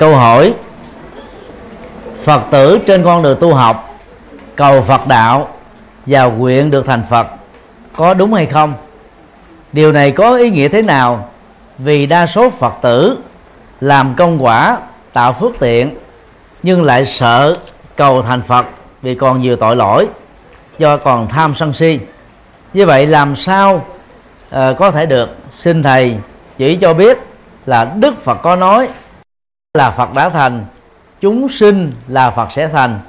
câu hỏi phật tử trên con đường tu học cầu phật đạo và nguyện được thành phật có đúng hay không? Điều này có ý nghĩa thế nào? Vì đa số phật tử làm công quả tạo phước tiện nhưng lại sợ cầu thành phật vì còn nhiều tội lỗi do còn tham sân si. Như vậy làm sao uh, có thể được? Xin thầy chỉ cho biết là đức phật có nói là phật đã thành chúng sinh là phật sẽ thành.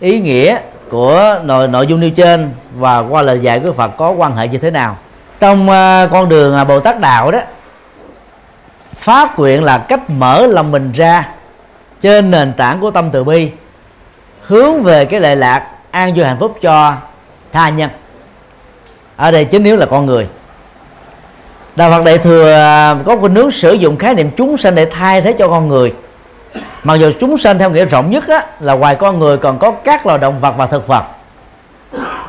Ý nghĩa của nội nội dung nêu trên và qua lời dạy của phật có quan hệ như thế nào? Trong uh, con đường uh, bồ tát đạo đó phát nguyện là cách mở lòng mình ra trên nền tảng của tâm từ bi hướng về cái lệ lạc an vui hạnh phúc cho tha nhân. Ở đây chính yếu là con người đạo phật đại thừa à, có khuynh hướng sử dụng khái niệm chúng sanh để thay thế cho con người. Mặc dù chúng sanh theo nghĩa rộng nhất á, là ngoài con người còn có các loài động vật và thực vật.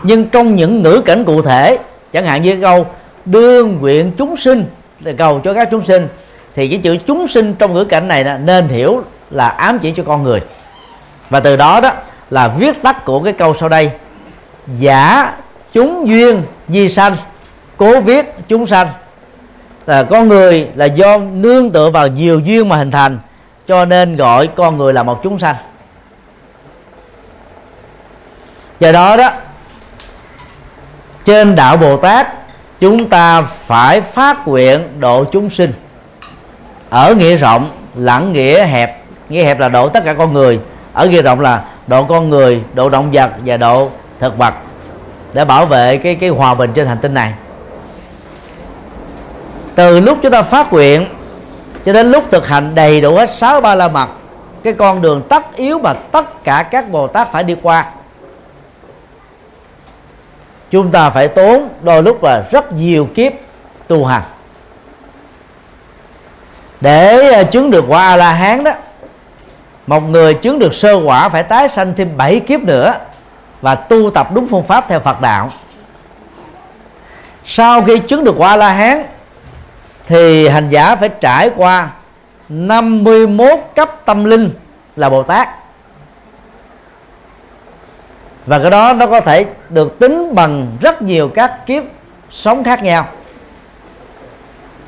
Nhưng trong những ngữ cảnh cụ thể chẳng hạn như câu đương nguyện chúng sinh là cầu cho các chúng sinh thì cái chữ chúng sinh trong ngữ cảnh này nên hiểu là ám chỉ cho con người. Và từ đó đó là viết tắt của cái câu sau đây giả chúng duyên di sanh cố viết chúng sanh là con người là do nương tựa vào nhiều duyên mà hình thành, cho nên gọi con người là một chúng sanh. Do đó đó, trên đạo bồ tát, chúng ta phải phát nguyện độ chúng sinh. Ở nghĩa rộng lẫn nghĩa hẹp nghĩa hẹp là độ tất cả con người. Ở nghĩa rộng là độ con người, độ động vật và độ thực vật để bảo vệ cái cái hòa bình trên hành tinh này từ lúc chúng ta phát nguyện, cho đến lúc thực hành đầy đủ hết sáu ba la mật, cái con đường tất yếu mà tất cả các bồ tát phải đi qua. Chúng ta phải tốn đôi lúc là rất nhiều kiếp tu hành. Để à, chứng được quả a la hán đó, một người chứng được sơ quả phải tái sanh thêm 7 kiếp nữa và tu tập đúng phương pháp theo Phật đạo. Sau khi chứng được quả la hán thì hành giả phải trải qua 51 cấp tâm linh là Bồ Tát. Và cái đó nó có thể được tính bằng rất nhiều các kiếp sống khác nhau.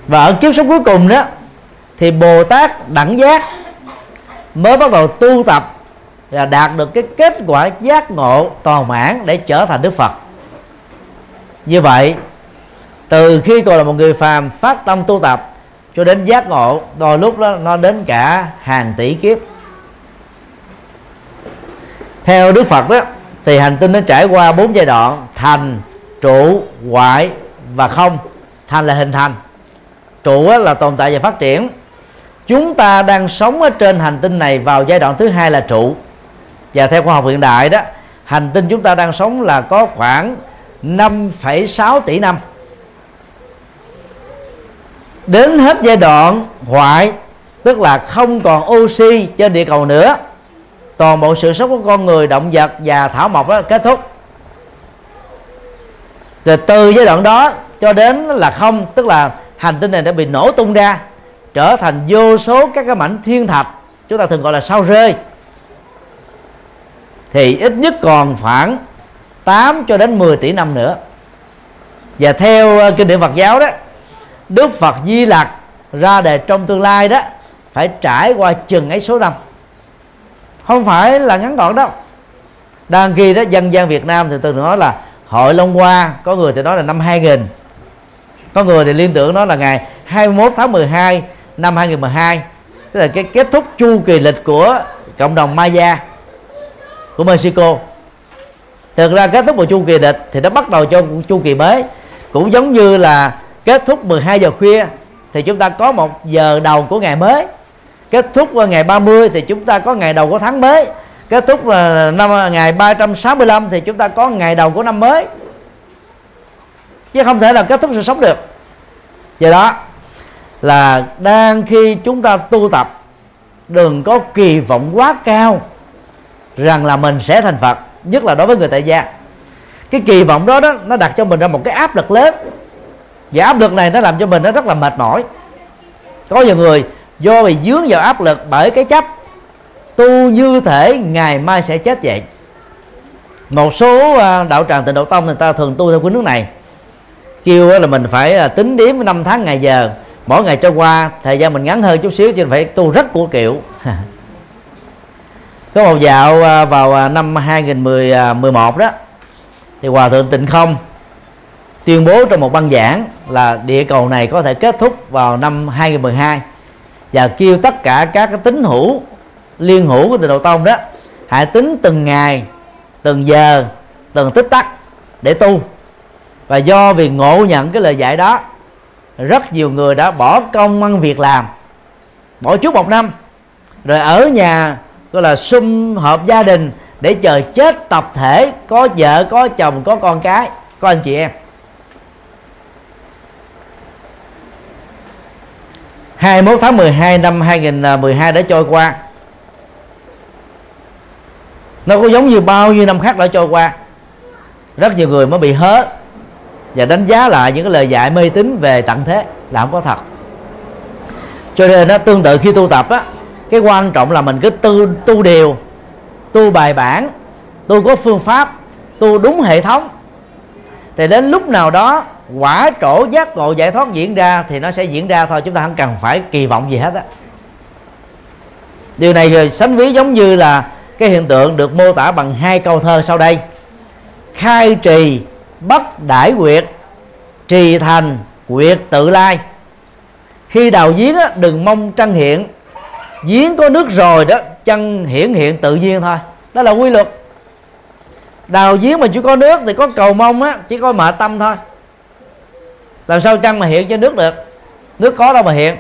Và ở kiếp sống cuối cùng đó, thì Bồ Tát đẳng giác mới bắt đầu tu tập và đạt được cái kết quả giác ngộ toàn mãn để trở thành Đức Phật. Như vậy từ khi còn là một người phàm phát tâm tu tập cho đến giác ngộ đôi lúc đó nó đến cả hàng tỷ kiếp. Theo Đức Phật đó thì hành tinh nó trải qua bốn giai đoạn thành trụ hoại và không. Thành là hình thành. Trụ là tồn tại và phát triển. Chúng ta đang sống ở trên hành tinh này vào giai đoạn thứ hai là trụ. Và theo khoa học hiện đại đó hành tinh chúng ta đang sống là có khoảng 5,6 tỷ năm đến hết giai đoạn hoại tức là không còn oxy trên địa cầu nữa, toàn bộ sự sống của con người, động vật và thảo mộc đó kết thúc. Rồi từ giai đoạn đó cho đến là không, tức là hành tinh này đã bị nổ tung ra, trở thành vô số các cái mảnh thiên thạch, chúng ta thường gọi là sao rơi. Thì ít nhất còn khoảng 8 cho đến 10 tỷ năm nữa. Và theo ờ, kinh điển Phật giáo đó Đức Phật Di Lặc ra đề trong tương lai đó, phải trải qua chừng ấy số năm. Không phải là ngắn gọn đâu. Đang ghi đó, dân gian Việt Nam thì tôi nói là hội Long Hoa, có người thì nói là năm 2000 có người thì liên tưởng nó là ngày 21 tháng 12 năm 2012 tức là cái kết thúc chu kỳ lịch của cộng đồng Maya, của Mexico. Thực ra kết thúc một chu kỳ lịch thì nó bắt đầu cho chu kỳ mới. Cũng giống như là kết thúc 12 giờ khuya thì chúng ta có một giờ đầu của ngày mới. Kết thúc vào ngày 30 thì chúng ta có ngày đầu của tháng mới. Kết thúc là năm, ngày 365 thì chúng ta có ngày đầu của năm mới. Chứ không thể nào kết thúc sự sống được. Do đó là đang khi chúng ta tu tập, đừng có kỳ vọng quá cao rằng là mình sẽ thành phật, nhất là đối với người tại gia. Cái kỳ vọng đó đó, nó đặt cho mình ra một cái áp lực lớn và áp lực này nó làm cho mình nó rất là mệt mỏi. Có nhiều người do bị dướng vào áp lực bởi cái chấp tu như thể ngày mai sẽ chết vậy. Một số à, đạo tràng tịnh độ tông người ta thường tu theo cái nước này. Kêu là mình phải à, tính điểm năm tháng ngày giờ. Mỗi ngày trôi qua, thời gian mình ngắn hơn chút xíu chứ phải tu rất của kiểu. Có một dạo à, vào năm 2011 đó, thì hòa thượng tịnh không? Tuyên bố trong một băng giảng là địa cầu này có thể kết thúc vào năm 2012 và kêu tất cả các cái tín hữu, liên hữu của tịnh độ tông đó, hãy tính từng ngày, từng giờ, từng tích tắc để tu. Và do vì ngộ nhận cái lời dạy đó, rất nhiều người đã bỏ công ăn việc làm, bỏ chút một năm, rồi ở nhà, gọi là sum họp gia đình để chờ chết tập thể, có vợ, có chồng, có con cái, có anh chị em. 21 tháng 12 năm 2012 đã trôi qua. Nó có giống như bao nhiêu năm khác đã trôi qua. Rất nhiều người mới bị hớ và đánh giá lại những cái lời dạy mê tín về tận thế là không có thật. Cho nên nó tương tự khi tu tập á, cái quan trọng là mình cứ tu tu điều tu bài bản, tu có phương pháp, tu đúng hệ thống. Thì đến lúc nào đó quả trổ giác ngộ giải thoát diễn ra thì nó sẽ diễn ra thôi chúng ta không cần phải kỳ vọng gì hết á. Điều này rồi sánh ví giống như là cái hiện tượng được mô tả bằng hai câu thơ sau đây. Khai trì bất đại quyệt trì thành quyệt tự lai. Khi đào giếng á, đừng mong trăng hiện giếng có nước rồi đó chân hiển hiện tự nhiên thôi. Đó là quy luật. Đào giếng mà chưa có nước thì có cầu mong á chỉ có mệt tâm thôi làm sao chăng mà hiện cho nước được? Nước có đâu mà hiện.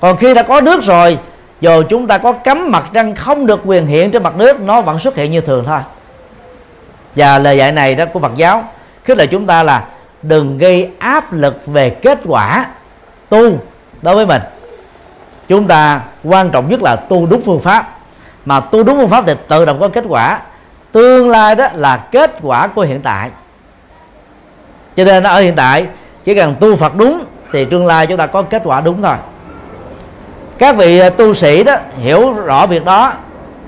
Còn khi đã có nước rồi, dù chúng ta có cấm mặt trăng không được quyền hiện trên mặt nước, nó vẫn xuất hiện như thường thôi. Và lời dạy này đó của Phật giáo khích lệ chúng ta là đừng gây áp lực về kết quả tu đối với mình. Chúng ta quan trọng nhất là tu đúng phương pháp. Mà tu đúng phương pháp thì tự động có kết quả. Tương lai đó là kết quả của hiện tại cho nên ở hiện tại chỉ cần tu Phật đúng thì tương lai chúng ta có kết quả đúng thôi. Các vị à, tu sĩ đó hiểu rõ việc đó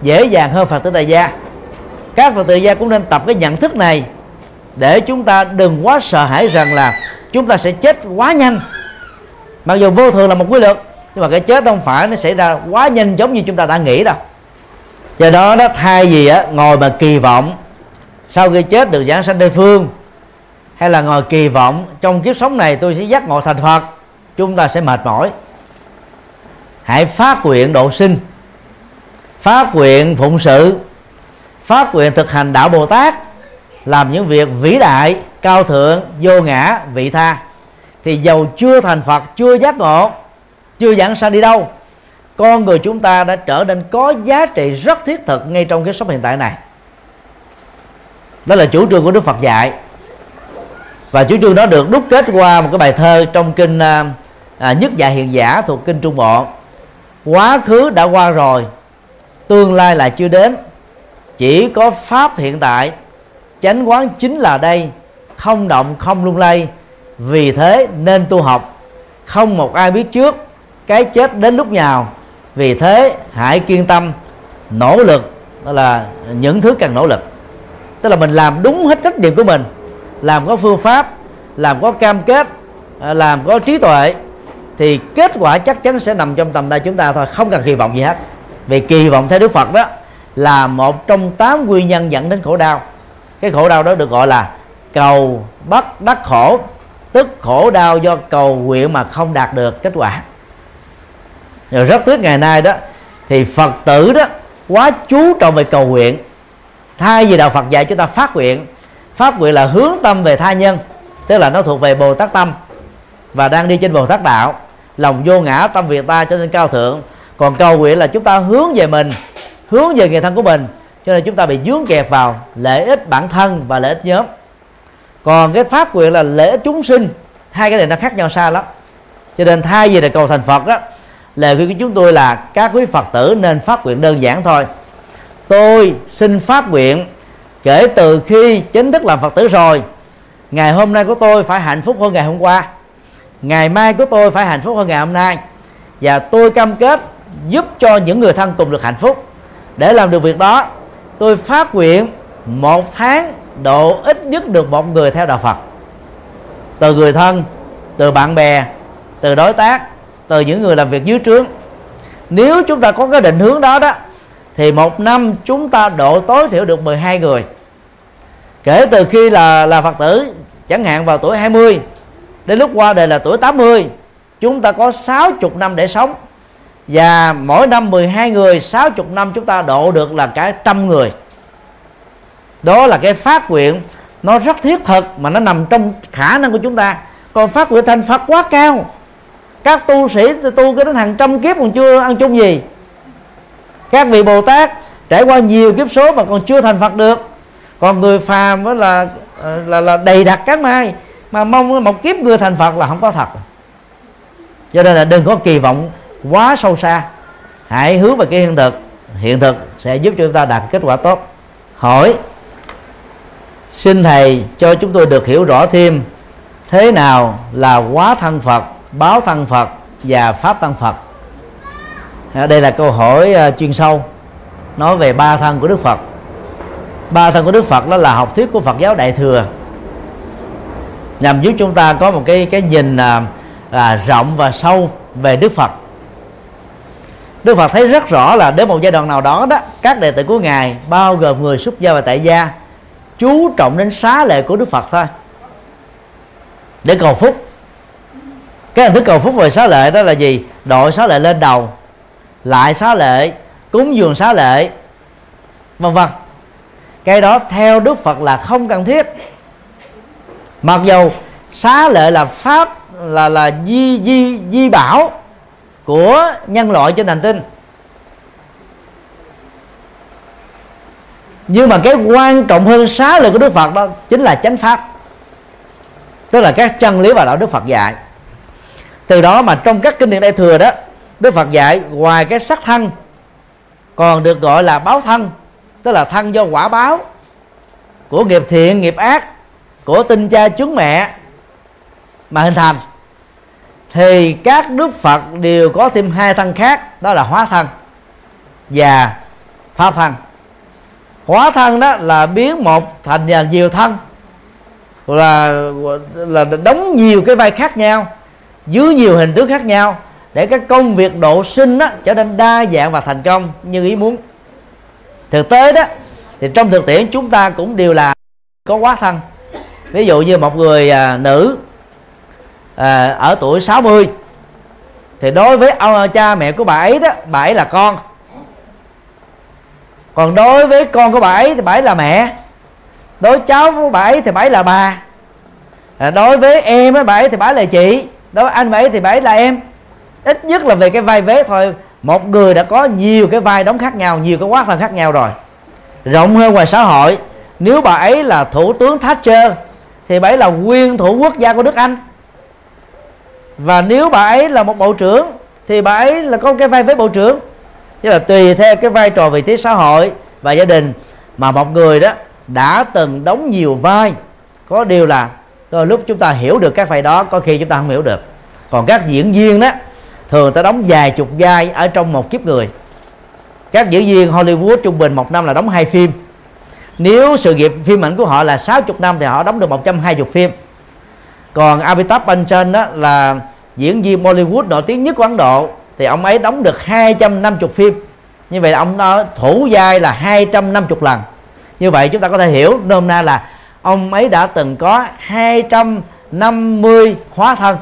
dễ dàng hơn Phật tử tại gia. Các Phật tử gia cũng nên tập cái nhận thức này để chúng ta đừng quá sợ hãi rằng là chúng ta sẽ chết quá nhanh. Mặc dù vô thường là một quy luật nhưng mà cái chết không phải nó xảy ra quá nhanh giống như chúng ta đã nghĩ đâu. Do đó nó thay vì á, ngồi mà kỳ vọng sau khi chết được giảng sanh tây phương hay là ngồi kỳ vọng, trong kiếp sống này tôi sẽ giác ngộ thành phật, chúng ta sẽ mệt mỏi. Hãy phát nguyện độ sinh phát nguyện phụng sự phát nguyện thực hành đạo bồ tát, làm những việc vĩ đại, cao thượng, vô ngã, vị tha. Thì dầu chưa thành phật, chưa giác ngộ, chưa giảng sanh đi đâu, con người chúng ta đã trở nên có giá trị rất thiết thực ngay trong cái sống hiện tại này. Đó là chủ trương của đức phật dạy và chủ trương đó được đúc kết qua một cái bài thơ trong kinh à, à nhất dạ hiện giả thuộc kinh trung bộ. Quá khứ đã qua rồi tương lai là chưa đến. Chỉ có pháp hiện tại chánh quán chính là đây. Không động không lung lay vì thế nên tu học. Không một ai biết trước cái chết đến lúc nào. Vì thế hãy kiên tâm nỗ lực đó là những thứ cần nỗ lực. Tức là mình làm đúng hết trách nhiệm của mình làm có phương pháp, làm có cam kết à, làm có trí tuệ, thì kết quả chắc chắn sẽ nằm trong tầm tay chúng ta thôi, không cần kỳ vọng gì hết. Vì kỳ vọng theo đức phật đó là một trong tám nguyên nhân dẫn đến khổ đau. Cái khổ đau đó được gọi là cầu bất đắc khổ, tức khổ đau do cầu nguyện mà không đạt được kết quả. Rồi rất tiếc ngày nay đó, thì phật tử đó quá chú trọng về cầu nguyện. Thay vì đạo phật dạy chúng ta phát nguyện Pháp nguyện là hướng tâm về tha nhân, tức là nó thuộc về bồ tát tâm, và đang đi trên bồ tát đạo. Lòng vô ngã, tâm việt ta cho nên cao thượng. Còn cầu nguyện là chúng ta hướng về mình, hướng về người thân của mình, cho nên chúng ta bị dướng kẹp vào lợi ích bản thân và lợi ích nhóm. Còn cái pháp nguyện là lợi ích chúng sinh, hai cái này nó khác nhau xa lắm. Cho nên thay vì là cầu thành phật á lời khuyên của chúng tôi là các quý phật tử nên phát nguyện đơn giản thôi. Tôi xin phát nguyện kể từ khi chính thức làm phật tử rồi, ngày hôm nay của tôi phải hạnh phúc hơn ngày hôm qua. Ngày mai của tôi phải hạnh phúc hơn ngày hôm nay. Và tôi cam kết giúp cho những người thân cùng được hạnh phúc. Để làm được việc đó, tôi phát nguyện một tháng độ ít nhất được một người theo đạo Phật. Từ người thân, từ bạn bè, từ đối tác, từ những người làm việc dưới trướng. Nếu chúng ta có cái định hướng đó đó, thì một năm chúng ta độ tối thiểu được 12 người kể từ khi là là Phật tử, chẳng hạn vào tuổi 20 đến lúc qua đời là tuổi 80 chúng ta có 60 năm để sống. Và mỗi năm 12 người 60 năm chúng ta độ được là cả trăm người. Đó là cái phát nguyện, nó rất thiết thực mà nó nằm trong khả năng của chúng ta. Còn phát nguyện thành Phật quá cao. Các tu sĩ tu cái đến hàng trăm kiếp còn chưa ăn chung gì. Các vị Bồ Tát trải qua nhiều kiếp số mà còn chưa thành Phật được còn người phàm đó là ờ, là là đầy đặt các mai, mà mong một kiếp người thành Phật là không có thật. Cho nên là đừng có kỳ vọng quá sâu xa. Hãy hướng về cái hiện thực. Hiện thực sẽ giúp cho chúng ta đạt kết quả tốt. Hỏi, xin thầy cho chúng tôi được hiểu rõ thêm thế nào là quá thân phật, báo thân phật và pháp thân phật. Ờ, đây là câu hỏi ờ, chuyên sâu. Nói về ba thân của đức phật ba thân của đức phật đó là học thuyết của phật giáo đại thừa. Nhằm giúp chúng ta có một cái cái nhìn à, à, rộng và sâu về đức phật. Đức phật thấy rất rõ là đến một giai đoạn nào đó đó các đệ tử của ngài bao gồm người xuất gia và tại gia chú trọng đến xá lệ của đức phật thôi. Để cầu phúc. Cái hình thức cầu phúc về xá lệ đó là gì? Đội xá lệ lên đầu lại xá lệ cúng dường xá lệ vân vân cái đó theo đức phật là không cần thiết. Mặc dù xá lệ là pháp, là là di di di bảo của nhân loại trên hành tinh. Nhưng mà cái quan trọng hơn xá lợi của đức phật đó chính là chánh pháp. Tức là các chân lý và đạo đức phật dạy. Từ đó mà trong các kinh điển đại thừa đó, đức phật dạy ngoài cái sắc thân, còn được gọi là báo thân tức là thân do quả báo. Của nghiệp thiện, nghiệp ác. Của tinh cha chúng mẹ. Mà hình thành. Thì các đức phật đều có thêm hai thân khác. Đó là hóa thân và pháp thân. Hóa thân đó là biến một thành là nhiều thân. Là là đóng nhiều cái vai khác nhau, dưới nhiều hình tướng khác nhau, để các công việc độ sinh đó trở nên đa dạng và thành công như ý muốn thực tế đó thì trong thực tiễn chúng ta cũng đều là có quá thân ví dụ như một người à, nữ à, ở tuổi 60 thì đối với ông cha mẹ của bà ấy đó bà ấy là con còn đối với con của bà ấy thì bà ấy là mẹ đối cháu của bà ấy thì bà ấy là bà à, đối với em với bà ấy thì bà ấy là chị đối với anh bà ấy thì bà ấy là em ít nhất là về cái vai vế thôi một người đã có nhiều cái vai đóng khác nhau, nhiều cái quát là khác nhau rồi. Rộng hơn ngoài xã hội. Nếu bà ấy là thủ tướng Thatcher, thì bà ấy là nguyên thủ quốc gia của nước Anh. Và nếu bà ấy là một bộ trưởng, thì bà ấy là có cái vai với bộ trưởng. Tức là tùy theo cái vai trò vị trí xã hội và gia đình mà một người đó đã từng đóng nhiều vai. Có điều là đôi lúc chúng ta hiểu được các vai đó, có khi chúng ta không hiểu được. Còn các diễn viên đó thường ta đóng vài chục vai ở trong một kiếp người. Các diễn viên Hollywood trung bình một năm là đóng hai phim. Nếu sự nghiệp phim ảnh của họ là 60 năm thì họ đóng được 120 phim. Còn Amitabh Bachchan đó là diễn viên Bollywood nổi tiếng nhất của Ấn Độ, thì ông ấy đóng được 250 phim. Như vậy là ông đó thủ vai là 250 lần. Như vậy chúng ta có thể hiểu, nôm na là ông ấy đã từng có 250 hóa thân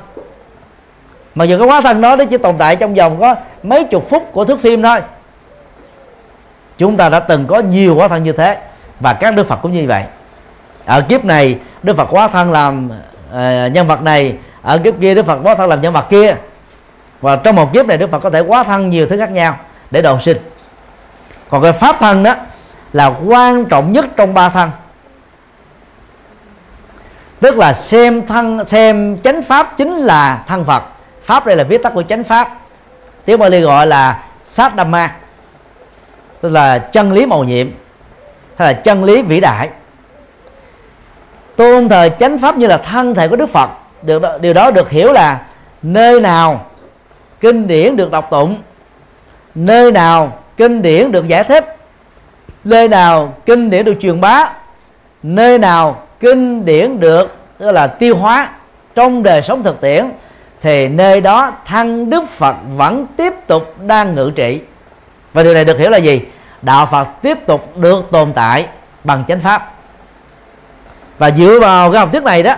mà dù cái hóa thân đó nó chỉ tồn tại trong vòng có mấy chục phút của thước phim thôi. Chúng ta đã từng có nhiều hóa thân như thế và các đức phật cũng như vậy. Ở kiếp này đức phật hóa thân làm uh, nhân vật này ở kiếp kia đức phật hóa thân làm nhân vật kia. Và trong một kiếp này đức phật có thể hóa thân nhiều thứ khác nhau để độ sinh. Còn cái pháp thân đó là quan trọng nhất trong ba thân. Tức là xem thân xem chánh pháp chính là thân phật pháp đây là viết tắt của chánh pháp. Tiếng Bali gọi là sát dhamma tức là chân lý màu nhiệm, hay là chân lý vĩ đại. Tôn thờ chánh pháp như là thân thể của đức phật. Được điều đó được hiểu là nơi nào kinh điển được đọc tụng, nơi nào kinh điển được giải thích, nơi nào kinh điển được truyền bá, nơi nào kinh điển được, tức là tiêu hóa trong đời sống thực tiễn thì nơi đó thăng đức phật vẫn tiếp tục đang ngự trị. Và điều này được hiểu là gì? Đạo phật tiếp tục được tồn tại bằng chánh pháp. Và dựa vào cái học thuyết này đó,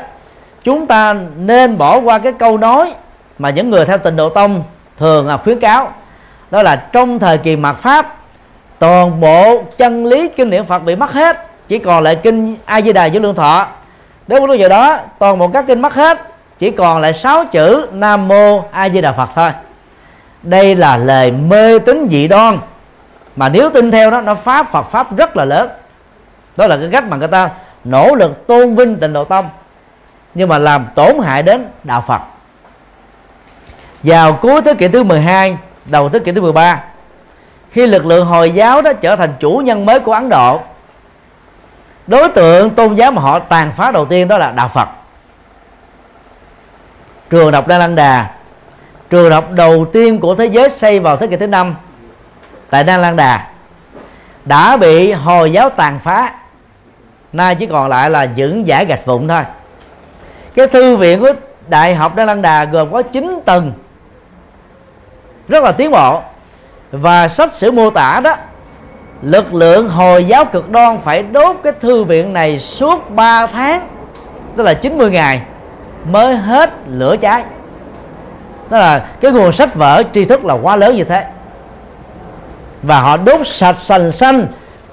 chúng ta nên bỏ qua cái câu nói mà những người theo tình độ tông thường à, khuyến cáo. Đó là trong thời kỳ mạt pháp, toàn bộ chân lý kinh điển Phật bị mất hết, chỉ còn lại kinh A Di Đà với Lương Thọ. Đến lúc giờ đó, toàn bộ các kinh mất hết chỉ còn lại sáu chữ Nam Mô A Di Đà Phật thôi. Đây là lời mê tín dị đoan. Mà nếu tin theo đó, nó phá Phật pháp rất là lớn. Đó là cái cách mà người ta nỗ lực tôn vinh tịnh độ tông, nhưng mà làm tổn hại đến đạo Phật. Vào cuối thế kỷ thứ 12 đầu thế kỷ thứ 13 khi lực lượng hồi giáo đó trở thành chủ nhân mới của Ấn Độ, đối tượng tôn giáo mà họ tàn phá đầu tiên đó là đạo Phật trường học Đa Lăng Đà. Trường học đầu tiên của thế giới xây vào thế kỷ thứ năm tại Đa Lăng Đà. Đã bị hồi giáo tàn phá. Nay chỉ còn lại là những giải gạch vụn thôi. Cái thư viện của đại học Đa Lăng Đà gồm có 9 tầng. Rất là tiến bộ. Và sách sử mô tả đó, lực lượng hồi giáo cực đoan phải đốt cái thư viện này suốt 3 tháng, tức là 90 ngày mới hết lửa cháy. Đó là cái nguồn sách vở tri thức là quá lớn như thế. Và họ đốt sạch sành xanh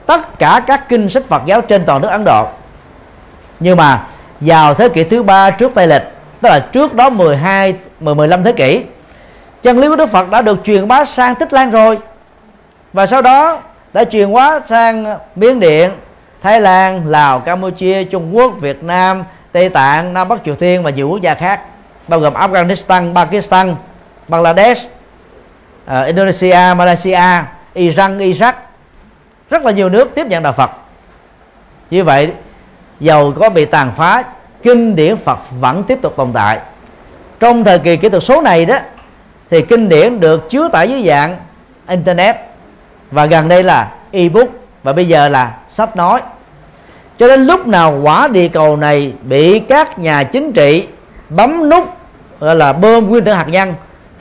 tất cả các kinh sách Phật giáo trên toàn nước Ấn Độ. Nhưng mà vào thế kỷ thứ ba trước Tây lịch, tức là trước đó 12 15 thế kỷ, chân lý của Đức Phật đã được truyền bá sang Tích Lan rồi. Và sau đó đã truyền hóa sang Miến Điện, Thái Lan, Lào, Campuchia, Trung Quốc, Việt Nam Tây Tạng Nam Bắc Triều Tiên và nhiều quốc gia khác bao gồm Afghanistan Pakistan Bangladesh uh, Indonesia Malaysia Iran Iraq. Rất là nhiều nước tiếp nhận đạo Phật. Như vậy dầu có bị tàn phá kinh điển Phật vẫn tiếp tục tồn tại. Trong thời kỳ kỹ thuật số này đó thì kinh điển được chứa tải dưới dạng internet và gần đây là ebook và bây giờ là sách nói cho đến lúc nào quả địa cầu này bị các nhà chính trị bấm nút, gọi là bơm nguyên tử hạt nhân,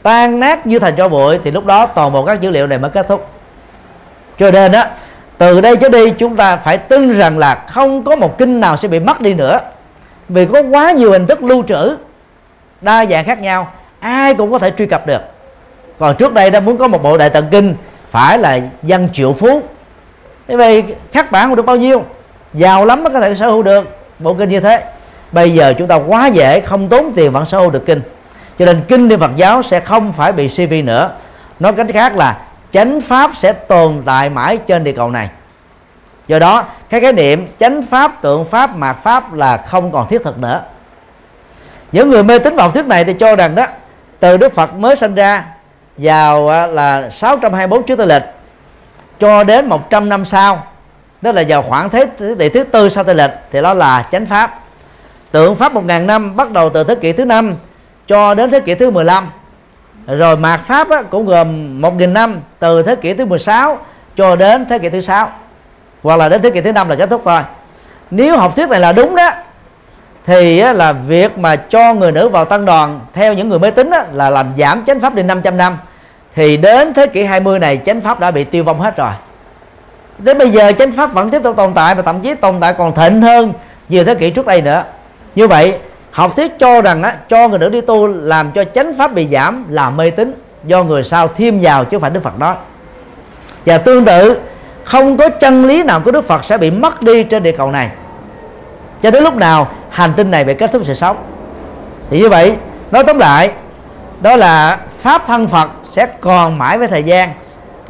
tan nát như thành cho bụi, thì lúc đó toàn bộ các dữ liệu này mới kết thúc. Cho nên đó từ đây trở đi chúng ta phải tin rằng là không có một kinh nào sẽ bị mất đi nữa. Vì có quá nhiều hình thức lưu trữ, đa dạng khác nhau, ai cũng có thể truy cập được. Còn trước đây đã muốn có một bộ đại tạng kinh, phải là dân triệu phú. Thế vì khắc bản không được bao nhiêu giàu lắm mới có thể sở hữu được. Bộ kinh như thế. Bây giờ chúng ta quá dễ không tốn tiền vẫn sở hữu được kinh. Cho nên kinh niệm Phật giáo sẽ không phải bị CV nữa. Nói cách khác là chánh pháp sẽ tồn tại mãi trên địa cầu này. Do đó, cái khái niệm chánh pháp, tượng pháp, mạt pháp là không còn thiết thực nữa. Những người mê tín vào thuyết này thì cho rằng đó, từ Đức Phật mới sinh ra vào là 624 trước Tây lịch, cho đến 100 năm sau tức là vào khoảng thế kỷ thứ tư sau Tây lịch thì đó là chánh pháp. Tượng pháp 1.000 năm bắt đầu từ thế kỷ thứ năm cho đến thế kỷ thứ 15 rồi mạt pháp á, cũng gồm 1.000 năm từ thế kỷ thứ 16 cho đến thế kỷ thứ sáu. Hoặc là đến thế kỷ thứ năm là kết thúc thôi. Nếu học thuyết này là đúng đó thì là việc mà cho người nữ vào tăng đoàn theo những người mới tính á, là làm giảm chánh pháp đi 500 năm. Thì đến thế kỷ 20 này chánh pháp đã bị tiêu vong hết rồi đến bây giờ chánh pháp vẫn tiếp tục tồn tại và thậm chí tồn tại còn thịnh hơn nhiều thế kỷ trước đây nữa. Như vậy học thuyết cho rằng á, cho người nữ đi tu làm cho chánh pháp bị giảm là mê tín do người sau thêm vào chứ không phải đức phật nói và tương tự không có chân lý nào của đức phật sẽ bị mất đi trên địa cầu này. Cho đến lúc nào hành tinh này bị kết thúc sự sống. Thì như vậy nói tóm lại đó là pháp thân phật sẽ còn mãi với thời gian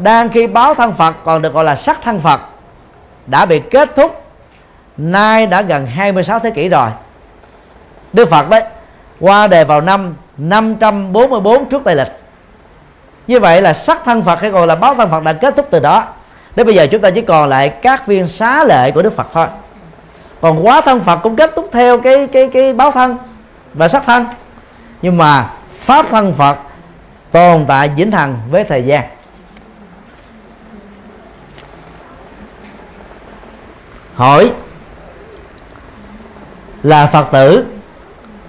đang khi báo thân phật, còn được gọi là sắc thân phật, đã bị kết thúc, nay đã gần 26 thế kỷ rồi. Đức Phật đấy, qua đề vào năm 544 trước Tây lịch. Như vậy là sắc thân Phật hay gọi là báo thân Phật đã kết thúc từ đó. Đến bây giờ chúng ta chỉ còn lại các viên xá lệ của Đức Phật thôi. Còn quá thân Phật cũng kết thúc theo cái cái cái báo thân và sắc thân. Nhưng mà pháp thân Phật tồn tại vĩnh hằng với thời gian. Hỏi, là phật tử,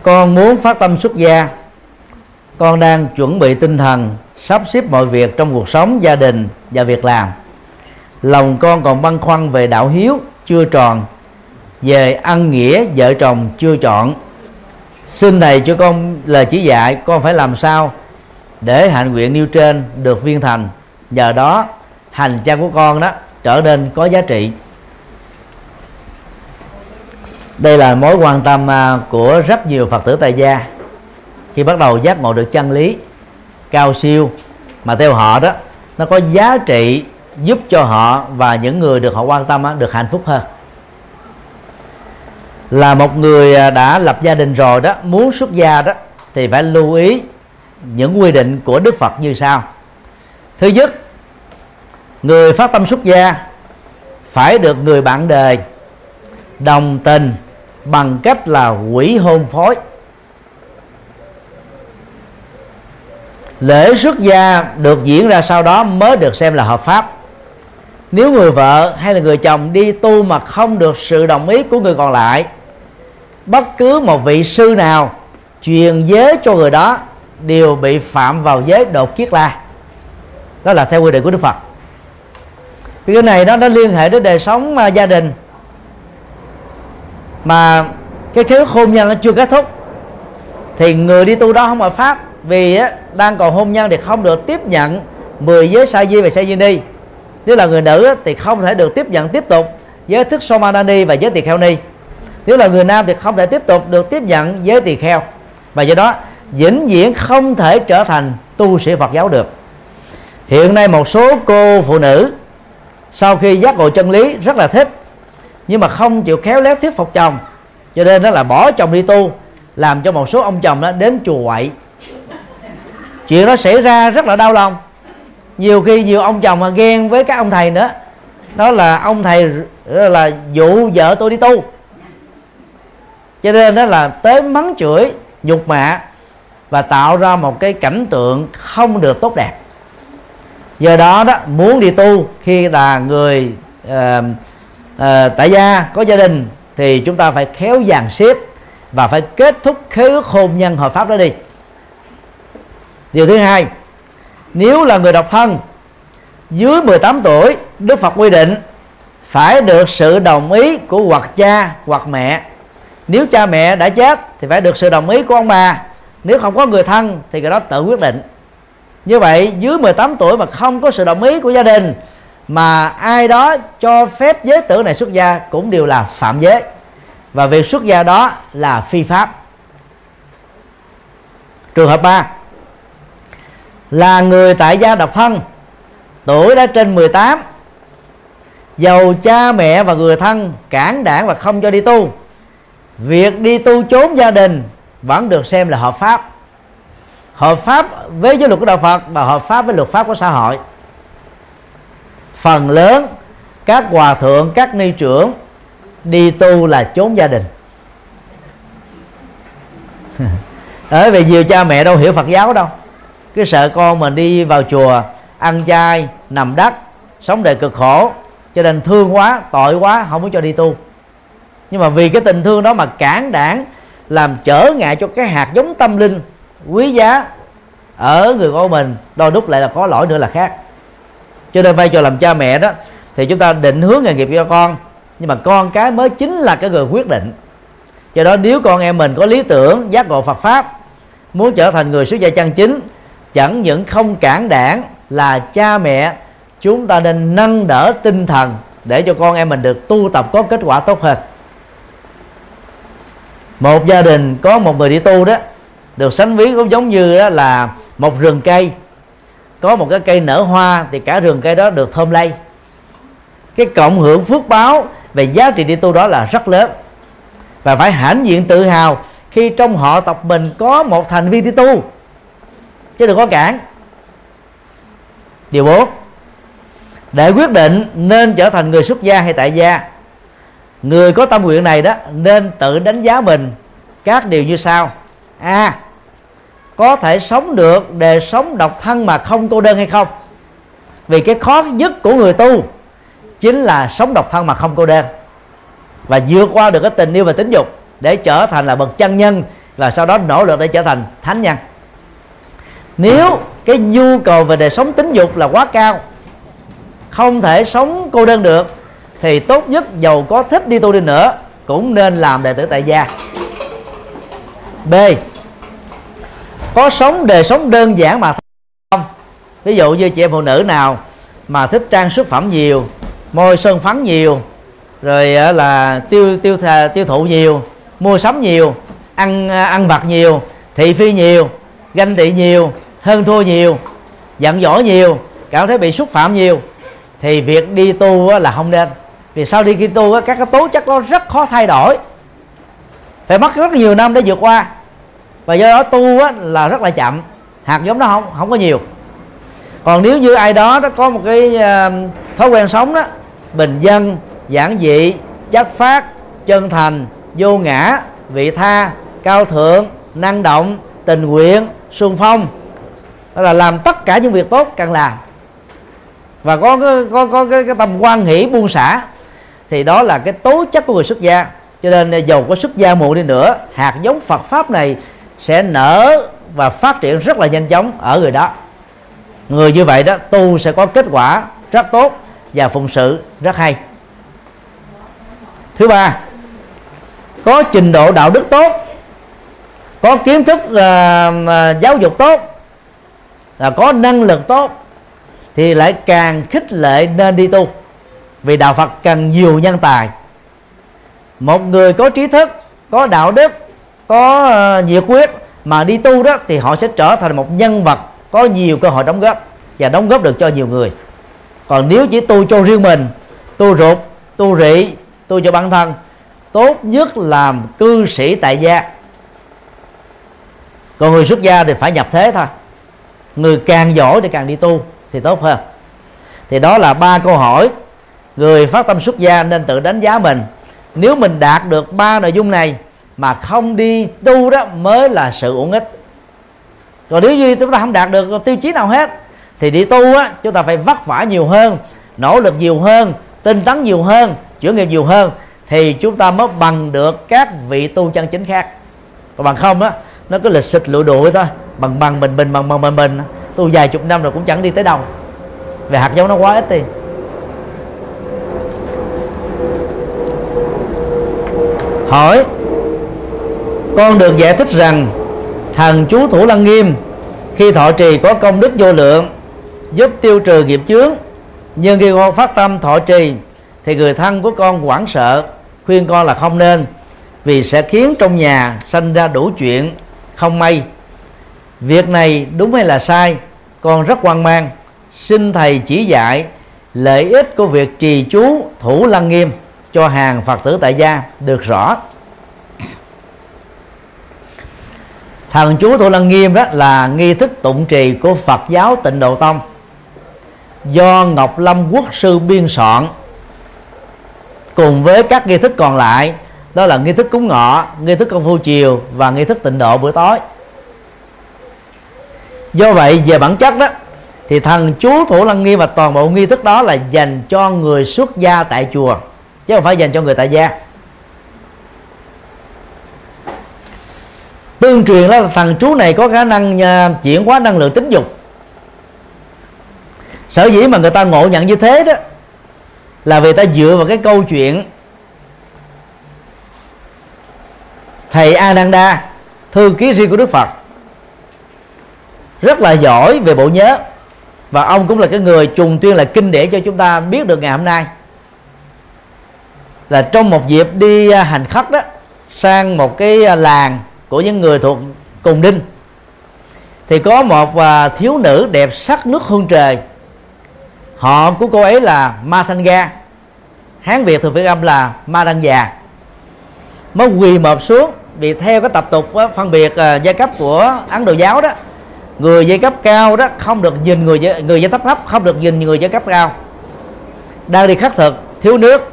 con muốn phát tâm xuất gia. Con đang chuẩn bị tinh thần sắp xếp mọi việc trong cuộc sống, gia đình và việc làm. Lòng con còn băn khoăn về đạo hiếu chưa tròn, về ăn nghĩa vợ chồng chưa chọn. Xin thầy cho con lời chỉ dạy, con phải làm sao để hạnh nguyện nêu trên được viên thành. Nhờ đó, hành trang của con đó trở nên có giá trị đây là mối quan tâm à, của rất nhiều phật tử tại gia. Khi bắt đầu giác ngộ được chân lý cao siêu mà theo họ đó, nó có giá trị giúp cho họ và những người được họ quan tâm được hạnh phúc hơn. Là một người à, đã lập gia đình rồi đó, muốn xuất gia đó, thì phải lưu ý những quy định của Đức Phật như sau. Thứ nhất, người phát tâm xuất gia phải được người bạn đời đồng tình bằng cách là quỷ hôn phối. Lễ xuất gia được diễn ra sau đó mới được xem là hợp pháp. Nếu người vợ hay là người chồng đi tu mà không được sự đồng ý của người còn lại, bất cứ một vị sư nào truyền giới cho người đó đều bị phạm vào giới đột kiết la đó là theo quy định của đức phật. Vì cái này đó nó liên hệ đến đời sống à, gia đình mà cái khế hôn nhân nó chưa kết thúc. Thì người đi tu đó không hợp pháp vì á, đang còn hôn nhân thì không được tiếp nhận 10 giới sa di và sa di ni. Nếu là người nữ á, thì không thể được tiếp nhận tiếp tục giới thức somanani và giới tỳ kheo ni. Nếu là người nam thì không thể tiếp tục được tiếp nhận giới tỳ kheo. Và do đó vĩnh viễn không thể trở thành tu sĩ Phật giáo được. Hiện nay một số cô phụ nữ sau khi giác ngộ chân lý rất là thích nhưng mà không chịu khéo léo thuyết phục chồng. Cho nên đó là bỏ chồng đi tu làm cho một số ông chồng đó đến chùa quậy. Chuyện đó xảy ra rất là đau lòng. Nhiều khi nhiều ông chồng mà ghen với các ông thầy nữa. Đó là ông thầy là dụ vợ tôi đi tu. Cho nên đó là tới mắng chửi nhục mạ và tạo ra một cái cảnh tượng không được tốt đẹp. Do đó đó muốn đi tu khi là người uh, à, tại gia có gia đình thì chúng ta phải khéo dàn xếp và phải kết thúc khế ước hôn nhân hợp pháp đó đi. Điều thứ hai nếu là người độc thân dưới 18 tuổi Đức Phật quy định phải được sự đồng ý của hoặc cha hoặc mẹ. Nếu cha mẹ đã chết thì phải được sự đồng ý của ông bà. Nếu không có người thân thì cái đó tự quyết định. Như vậy dưới 18 tuổi mà không có sự đồng ý của gia đình mà ai đó cho phép giới tử này xuất gia cũng đều là phạm giới. Và việc xuất gia đó là phi pháp. Trường hợp 3 là người tại gia độc thân, tuổi đã trên 18 dầu cha mẹ và người thân cản đảng và không cho đi tu. Việc đi tu trốn gia đình vẫn được xem là hợp pháp. Hợp pháp với giới luật của đạo Phật và hợp pháp với luật pháp của xã hội phần lớn các hòa thượng, các ni trưởng đi tu là trốn gia đình. Bởi vì nhiều cha mẹ đâu hiểu Phật giáo đâu. Cứ sợ con mình đi vào chùa, ăn chay, nằm đất sống đời cực khổ, cho nên thương quá, tội quá, không muốn cho đi tu. Nhưng mà vì cái tình thương đó mà cản đảng, làm trở ngại cho cái hạt giống tâm linh quý giá ở người con mình, đôi lúc lại là có lỗi nữa là khác cho nên vai trò làm cha mẹ đó, thì chúng ta định hướng nghề nghiệp cho con. Nhưng mà con cái mới chính là cái người quyết định. Do đó nếu con em mình có lý tưởng, giác ngộ Phật pháp, muốn trở thành người xuất gia chân chính, chẳng những không cản đảng là cha mẹ, chúng ta nên nâng đỡ tinh thần để cho con em mình được tu tập có kết quả tốt hơn. Một gia đình có một người đi tu đó, được sánh ví cũng giống như đó là một rừng cây có một cái cây nở hoa thì cả rừng cây đó được thơm lây. Cái cộng hưởng phước báo về giá trị đi tu đó là rất lớn. Và phải hãnh diện tự hào khi trong họ tộc mình có một thành viên đi tu. Chứ đừng có cản. Điều 4 để quyết định nên trở thành người xuất gia hay tại gia, người có tâm nguyện này đó nên tự đánh giá mình các điều như sau. A có thể sống được đề sống độc thân mà không cô đơn hay không? Vì cái khó nhất của người tu chính là sống độc thân mà không cô đơn. Và vượt qua được cái tình yêu và tính dục để trở thành là bậc chân nhân và sau đó nỗ lực để trở thành thánh nhân. Nếu cái nhu cầu về đời sống tính dục là quá cao, không thể sống cô đơn được, thì tốt nhất giàu có thích đi tu đi nữa cũng nên làm đệ tử tại gia. B có sống đời sống đơn giản mà không? Ví dụ như chị em phụ nữ nào mà thích trang sức phẩm nhiều, môi sơn phấn nhiều, rồi ờ, là tiêu tiêu tiêu thụ nhiều, mua sắm nhiều, ăn ờ, ăn vặt nhiều, thị phi nhiều, ganh tị nhiều, hơn thua nhiều, giận dỗi nhiều, cảm thấy bị xúc phạm nhiều, thì việc đi tu là không nên. Vì sau đi khi tu các cái tố chất nó rất khó thay đổi. Phải mất rất nhiều năm để vượt qua và do đó tu là rất là chậm. Hạt giống nó không không có nhiều. Còn nếu như ai đó nó có một cái ờ, thói quen sống đó bình dân giản dị chất phát chân thành vô ngã vị tha cao thượng năng động tình nguyện xuân phong đó là làm tất cả những việc tốt cần làm. Và có có có, có cái, cái tâm quan hỷ buông xả thì đó là cái tố chất của người xuất gia. Cho nên ờ, dầu có xuất gia muộn đi nữa hạt giống Phật pháp này sẽ nở và phát triển rất là nhanh chóng ở người đó. Người như vậy đó tu sẽ có kết quả rất tốt và phụng sự rất hay. Thứ ba có trình độ đạo đức tốt có kiến thức uh, giáo dục tốt là có năng lực tốt thì lại càng khích lệ nên đi tu. Vì đạo Phật cần nhiều nhân tài. Một người có trí thức có đạo đức có ờ, nhiệt huyết mà đi tu đó thì họ sẽ trở thành một nhân vật có nhiều cơ hội đóng góp và đóng góp được cho nhiều người. Còn nếu chỉ tu cho riêng mình, tu ruột, tu rị, tu cho bản thân, tốt nhất làm cư sĩ tại gia. Còn người xuất gia thì phải nhập thế thôi. Người càng giỏi thì càng đi tu thì tốt hơn. Thì đó là ba câu hỏi người phát tâm xuất gia nên tự đánh giá mình. Nếu mình đạt được ba nội dung này mà không đi tu đó mới là sự uổng ích. Còn nếu như chúng ta không đạt được tiêu chí nào hết, thì đi tu á, chúng ta phải vất vả nhiều hơn, nỗ lực nhiều hơn, tinh tấn nhiều hơn, chuyển nghiệp nhiều hơn, thì chúng ta mới bằng được các vị tu chân chính khác. Còn bằng không á, nó cứ lịch xịt lụi đuổi thôi, bằng bằng bình bình, bằng bằng bình bình. Tu vài chục năm rồi cũng chẳng đi tới đâu. Về hạt giống nó quá ít đi. Hỏi con được giải thích rằng thần chú thủ lăng nghiêm, khi thọ trì có công đức vô lượng, giúp tiêu trừ nghiệp chướng, nhưng khi con phát tâm thọ trì, thì người thân của con hoảng sợ, khuyên con là không nên, vì sẽ khiến trong nhà sanh ra đủ chuyện không may. Việc này đúng hay là sai, con rất hoang mang. Xin thầy chỉ dạy lợi ích của việc trì chú thủ lăng nghiêm cho hàng phật tử tại gia. Được rõ. Thần chú thủ lăng nghiêm đó là nghi thức tụng trì của phật giáo tịnh độ tông. Do ngọc lâm quốc sư biên soạn, cùng với các nghi thức còn lại, đó là nghi thức cúng ngọ, nghi thức công phu chiều và nghi thức tịnh độ buổi tối. Do vậy, về bản chất đó, thì thần chú thủ lăng nghiêm và toàn bộ nghi thức đó là dành cho người xuất gia tại chùa, chứ không phải dành cho người tại gia. Tương truyền là thần chú này có khả năng à, chuyển hóa năng lượng tính dục. Sở dĩ mà người ta ngộ nhận như thế đó, là vì ta dựa vào cái câu chuyện thầy Ananda, thư ký riêng của Đức Phật. Rất là giỏi về bộ nhớ, và ông cũng là cái người trùng tuyên là kinh để cho chúng ta biết được ngày hôm nay. Là trong một dịp đi à, hành khất đó, sang một cái à, làng của những người thuộc cùng đinh. Thì có một à, thiếu nữ đẹp sắc nước hương trời. Họ của cô ấy là ma thanh ga hán việt thường phiên âm là ma đăng già. Mới quỳ mọp xuống vì theo cái tập tục à, phân biệt uh, giai cấp của ấn độ giáo đó người giai cấp cao đó không được nhìn người người giai cấp thấp không được nhìn người giai cấp cao. Đang đi khắc thực thiếu nước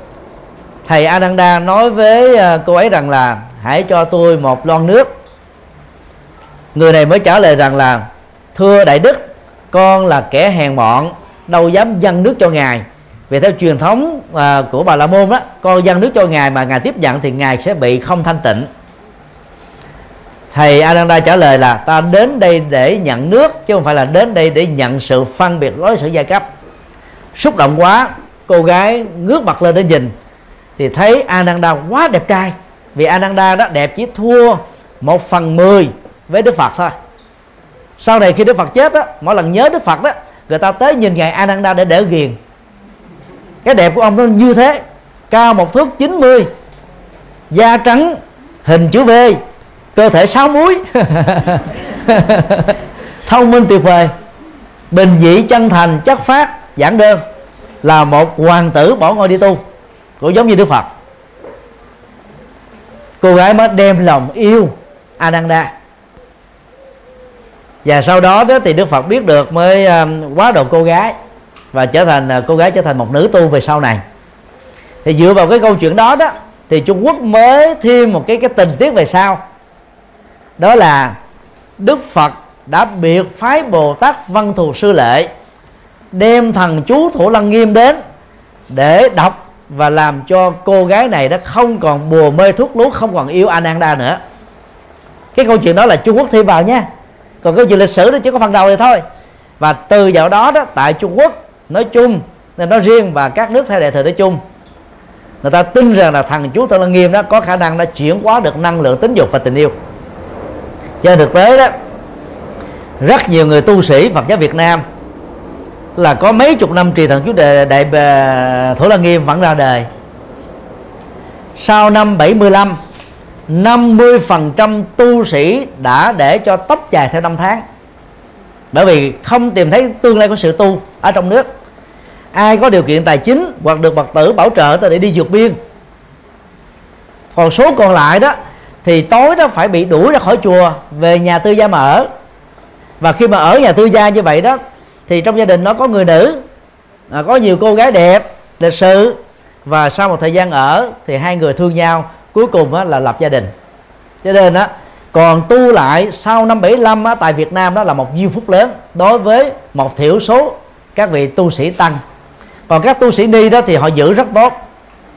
thầy Ananda nói với ờ, cô ấy rằng là hãy cho tôi một lon nước. Người này mới trả lời rằng là thưa đại đức con là kẻ hèn mọn đâu dám dâng nước cho ngài. Vì theo truyền thống à, của bà la môn đó con dâng nước cho ngài mà ngài tiếp nhận thì ngài sẽ bị không thanh tịnh. Thầy Ananda trả lời là ta đến đây để nhận nước chứ không phải là đến đây để nhận sự phân biệt đối xử giai cấp. Xúc động quá cô gái ngước mặt lên để nhìn thì thấy Ananda quá đẹp trai. Vì Ananda đó đẹp chỉ thua một phần mười với Đức Phật thôi. Sau này khi Đức Phật chết á, mỗi lần nhớ Đức Phật đó, người ta tới nhìn ngài Ananda để đỡ ghiền. Cái đẹp của ông nó như thế, cao một thước 90 da trắng, hình chữ V, cơ thể sáu múi. Thông minh tuyệt vời. Bình dị chân thành, chất phát giảng đơn. Là một hoàng tử bỏ ngôi đi tu cũng giống như đức phật. Cô gái mới đem lòng yêu ananda. Và sau đó, đó thì đức phật biết được mới um, quá độ cô gái và trở thành uh, cô gái trở thành một nữ tu về sau này. Thì dựa vào cái câu chuyện đó đó thì trung quốc mới thêm một cái cái tình tiết về sau. Đó là đức phật đã biệt phái bồ tát văn thù sư lệ đem thần chú thủ lăng nghiêm đến để đọc và làm cho cô gái này đã không còn bùa mê thuốc lú, không còn yêu Ananda nữa. Cái câu chuyện đó là Trung Quốc thêm vào nha. Còn cái chuyện lịch sử nó chỉ có phần đầu thì thôi. Và từ dạo đó đó, tại Trung Quốc nói chung, nên nói riêng và các nước theo đại thừa nói chung, người ta tin rằng là thằng chú tân Lăng Nghiêm đó có khả năng đã chuyển hóa được năng lượng tính dục và tình yêu. Trên thực tế đó, rất nhiều người tu sĩ Phật giáo Việt Nam là có mấy chục năm trì thần chú đề đại, đại Thủ Lăng Nghiêm vẫn ra đời. Sau năm 75 50% tu sĩ đã để cho tóc dài theo năm tháng. Bởi vì không tìm thấy tương lai của sự tu ở trong nước. Ai có điều kiện tài chính hoặc được bậc tử bảo trợ ta để đi vượt biên. Còn số còn lại đó thì tối đó phải bị đuổi ra khỏi chùa về nhà tư gia mà ở. Và khi mà ở nhà tư gia như vậy đó thì trong gia đình nó có người nữ à, có nhiều cô gái đẹp lịch sự. Và sau một thời gian ở thì hai người thương nhau cuối cùng á, là lập gia đình. Cho nên á còn tu lại sau năm 75 á, tại Việt Nam đó là một diêu phúc lớn đối với một thiểu số các vị tu sĩ tăng. Còn các tu sĩ ni đó thì họ giữ rất tốt.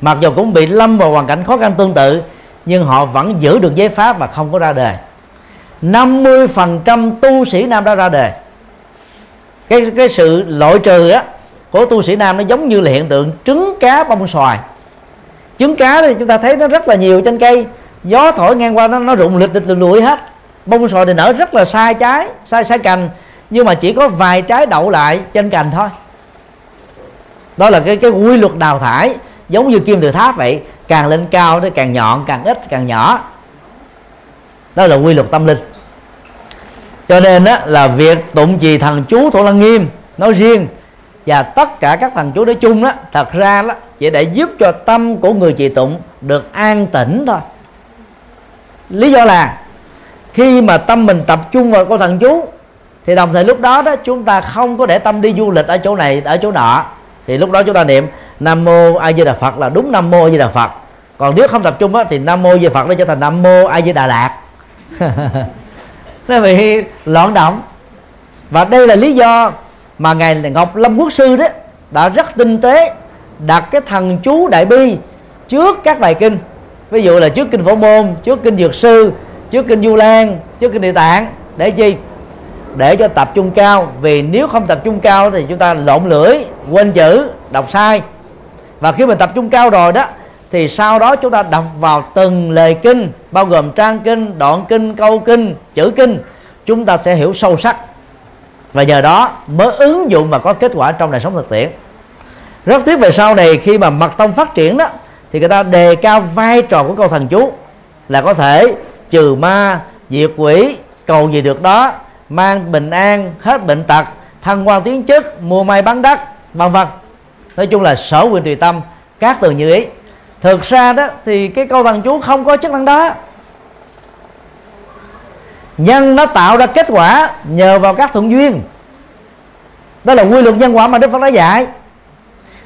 Mặc dù cũng bị lâm vào hoàn cảnh khó khăn tương tự nhưng họ vẫn giữ được giấy pháp mà không có ra đề. 50% tu sĩ nam đã ra đời cái cái sự loại trừ á, của tu sĩ nam nó giống như là hiện tượng trứng cá bông xoài. Trứng cá thì chúng ta thấy nó rất là nhiều trên cây. Gió thổi ngang qua nó nó rụng lịch lịch lụi hết. Bông xoài thì nở rất là sai trái, sai sai cành, nhưng mà chỉ có vài trái đậu lại trên cành thôi. Đó là cái cái quy luật đào thải, giống như kim tự tháp vậy. Càng lên cao nó càng nhọn, càng ít càng nhỏ. Đó là quy luật tâm linh cho nên á là việc tụng trì thần chú thổ lăng nghiêm nói riêng và tất cả các thần chú nói chung đó thật ra đó chỉ để giúp cho tâm của người trì tụng được an tĩnh thôi. Lý do là khi mà tâm mình tập trung vào câu thần chú thì đồng thời lúc đó đó chúng ta không có để tâm đi du lịch ở chỗ này ở chỗ nọ. Thì lúc đó chúng ta niệm nam mô a di đà phật là đúng nam mô a di đà phật. Còn nếu không tập trung á, thì nam mô a di đà phật nó trở thành nam mô a di đà lạt nó bị loạn động. Và đây là lý do mà ngài ngọc lâm quốc sư đó đã rất tinh tế đặt cái thần chú đại bi trước các bài kinh. Ví dụ là trước kinh phổ môn, trước kinh dược sư, trước kinh du lan, trước kinh địa tạng. Để chi? Để cho tập trung cao. Vì nếu không tập trung cao thì chúng ta lộn lưỡi, quên chữ, đọc sai. Và khi mình tập trung cao rồi đó thì sau đó chúng ta đọc vào từng lời kinh, bao gồm trang kinh, đoạn kinh, câu kinh, chữ kinh. Chúng ta sẽ hiểu sâu sắc. Và nhờ đó mới ứng dụng và có kết quả trong đời sống thực tiễn. Rất tiếc về sau này khi mà mật tông phát triển đó, thì người ta đề cao vai trò của câu thần chú là có thể trừ ma, diệt quỷ, cầu gì được đó, mang bình an, hết bệnh tật, thăng quan tiến chức, mua may bán đắt, vân vân. Nói chung là sở quyền tùy tâm, các từ như ý thực ra đó thì cái câu thần chú không có chức năng đó. Nhân nó tạo ra kết quả nhờ vào các thuận duyên. Đó là quy luật nhân quả mà đức phật đã dạy.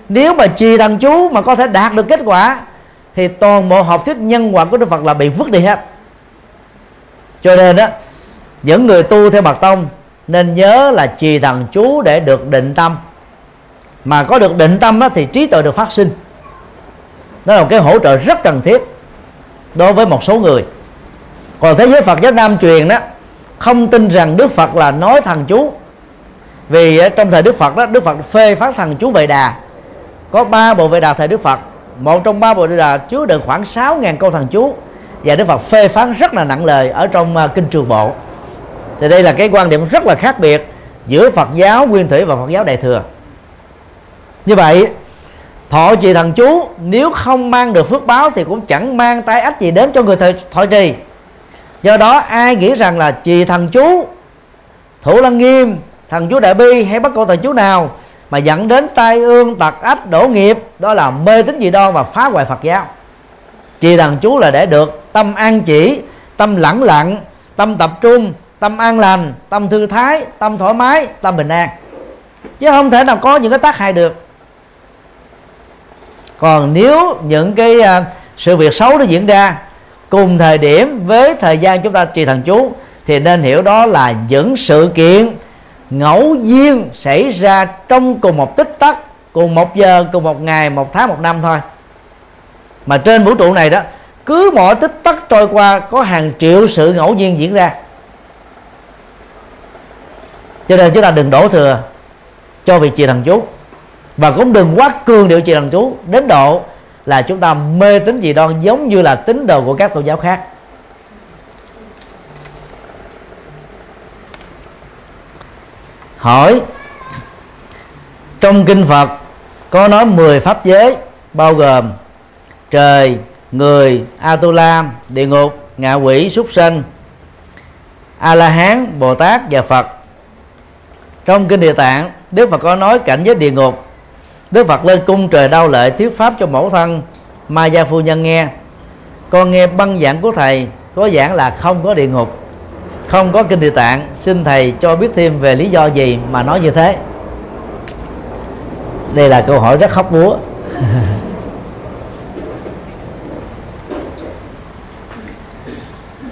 Nếu mà trì thần chú mà có thể đạt được kết quả thì toàn bộ học thuyết nhân quả của đức phật là bị vứt đi hết. Cho nên đó những người tu theo bậc tông nên nhớ là trì thần chú để được định tâm. Mà có được định tâm đó, thì trí tuệ được phát sinh đó là một cái hỗ trợ rất cần thiết đối với một số người. Còn thế giới Phật giáo Nam truyền đó, không tin rằng Đức Phật là nói thần chú. Vì ờ, trong thời Đức Phật đó, Đức Phật phê phán thần chú Vệ Đà. Có ba bộ Vệ Đà thời Đức Phật. Một trong ba bộ Vệ Đà chứa được khoảng 6.000 câu thần chú. Và Đức Phật phê phán rất là nặng lời ở trong ờ, kinh Trường Bộ. Thì đây là cái quan điểm rất là khác biệt giữa Phật giáo Nguyên Thủy và Phật giáo Đại thừa. Như vậy thọ trì thần chú nếu không mang được phước báo thì cũng chẳng mang tai ách gì đến cho người thọ, thọ trì. Do đó ai nghĩ rằng là trì thần chú thủ lăng nghiêm thần chú đại bi hay bất cổ thần chú nào mà dẫn đến tai ương tật ách đổ nghiệp đó là mê tín dị đoan và phá hoại phật giáo. Trì thần chú là để được tâm an chỉ tâm lẳng lặng tâm tập trung tâm an lành tâm thư thái tâm thoải mái tâm bình an. Chứ không thể nào có những cái tác hại được còn nếu những cái uh, sự việc xấu nó diễn ra cùng thời điểm với thời gian chúng ta trì thần chú thì nên hiểu đó là những sự kiện ngẫu nhiên xảy ra trong cùng một tích tắc cùng một giờ cùng một ngày một tháng một năm thôi. Mà trên vũ trụ này đó cứ mỗi tích tắc trôi qua có hàng triệu sự ngẫu nhiên diễn ra. Cho nên chúng ta đừng đổ thừa cho việc trì thần chú và cũng đừng quá cường điệu trì thần chú đến độ là chúng ta mê tín dị đoan giống như là tín đồ của các tôn giáo khác hỏi trong kinh Phật có nói 10 pháp giới bao gồm trời, người, Atula, địa ngục, ngạ quỷ, súc sanh, A La Hán, Bồ Tát và Phật. Trong kinh Địa Tạng, Đức Phật có nói cảnh giới địa ngục. Đức Phật lên cung trời đau lệ thuyết pháp cho mẫu thân. Ma Gia phu nhân nghe. Con nghe băng giảng của thầy, có giảng là không có địa ngục, không có kinh địa tạng. Xin thầy cho biết thêm về lý do gì mà nói như thế. Đây là câu hỏi rất khóc búa.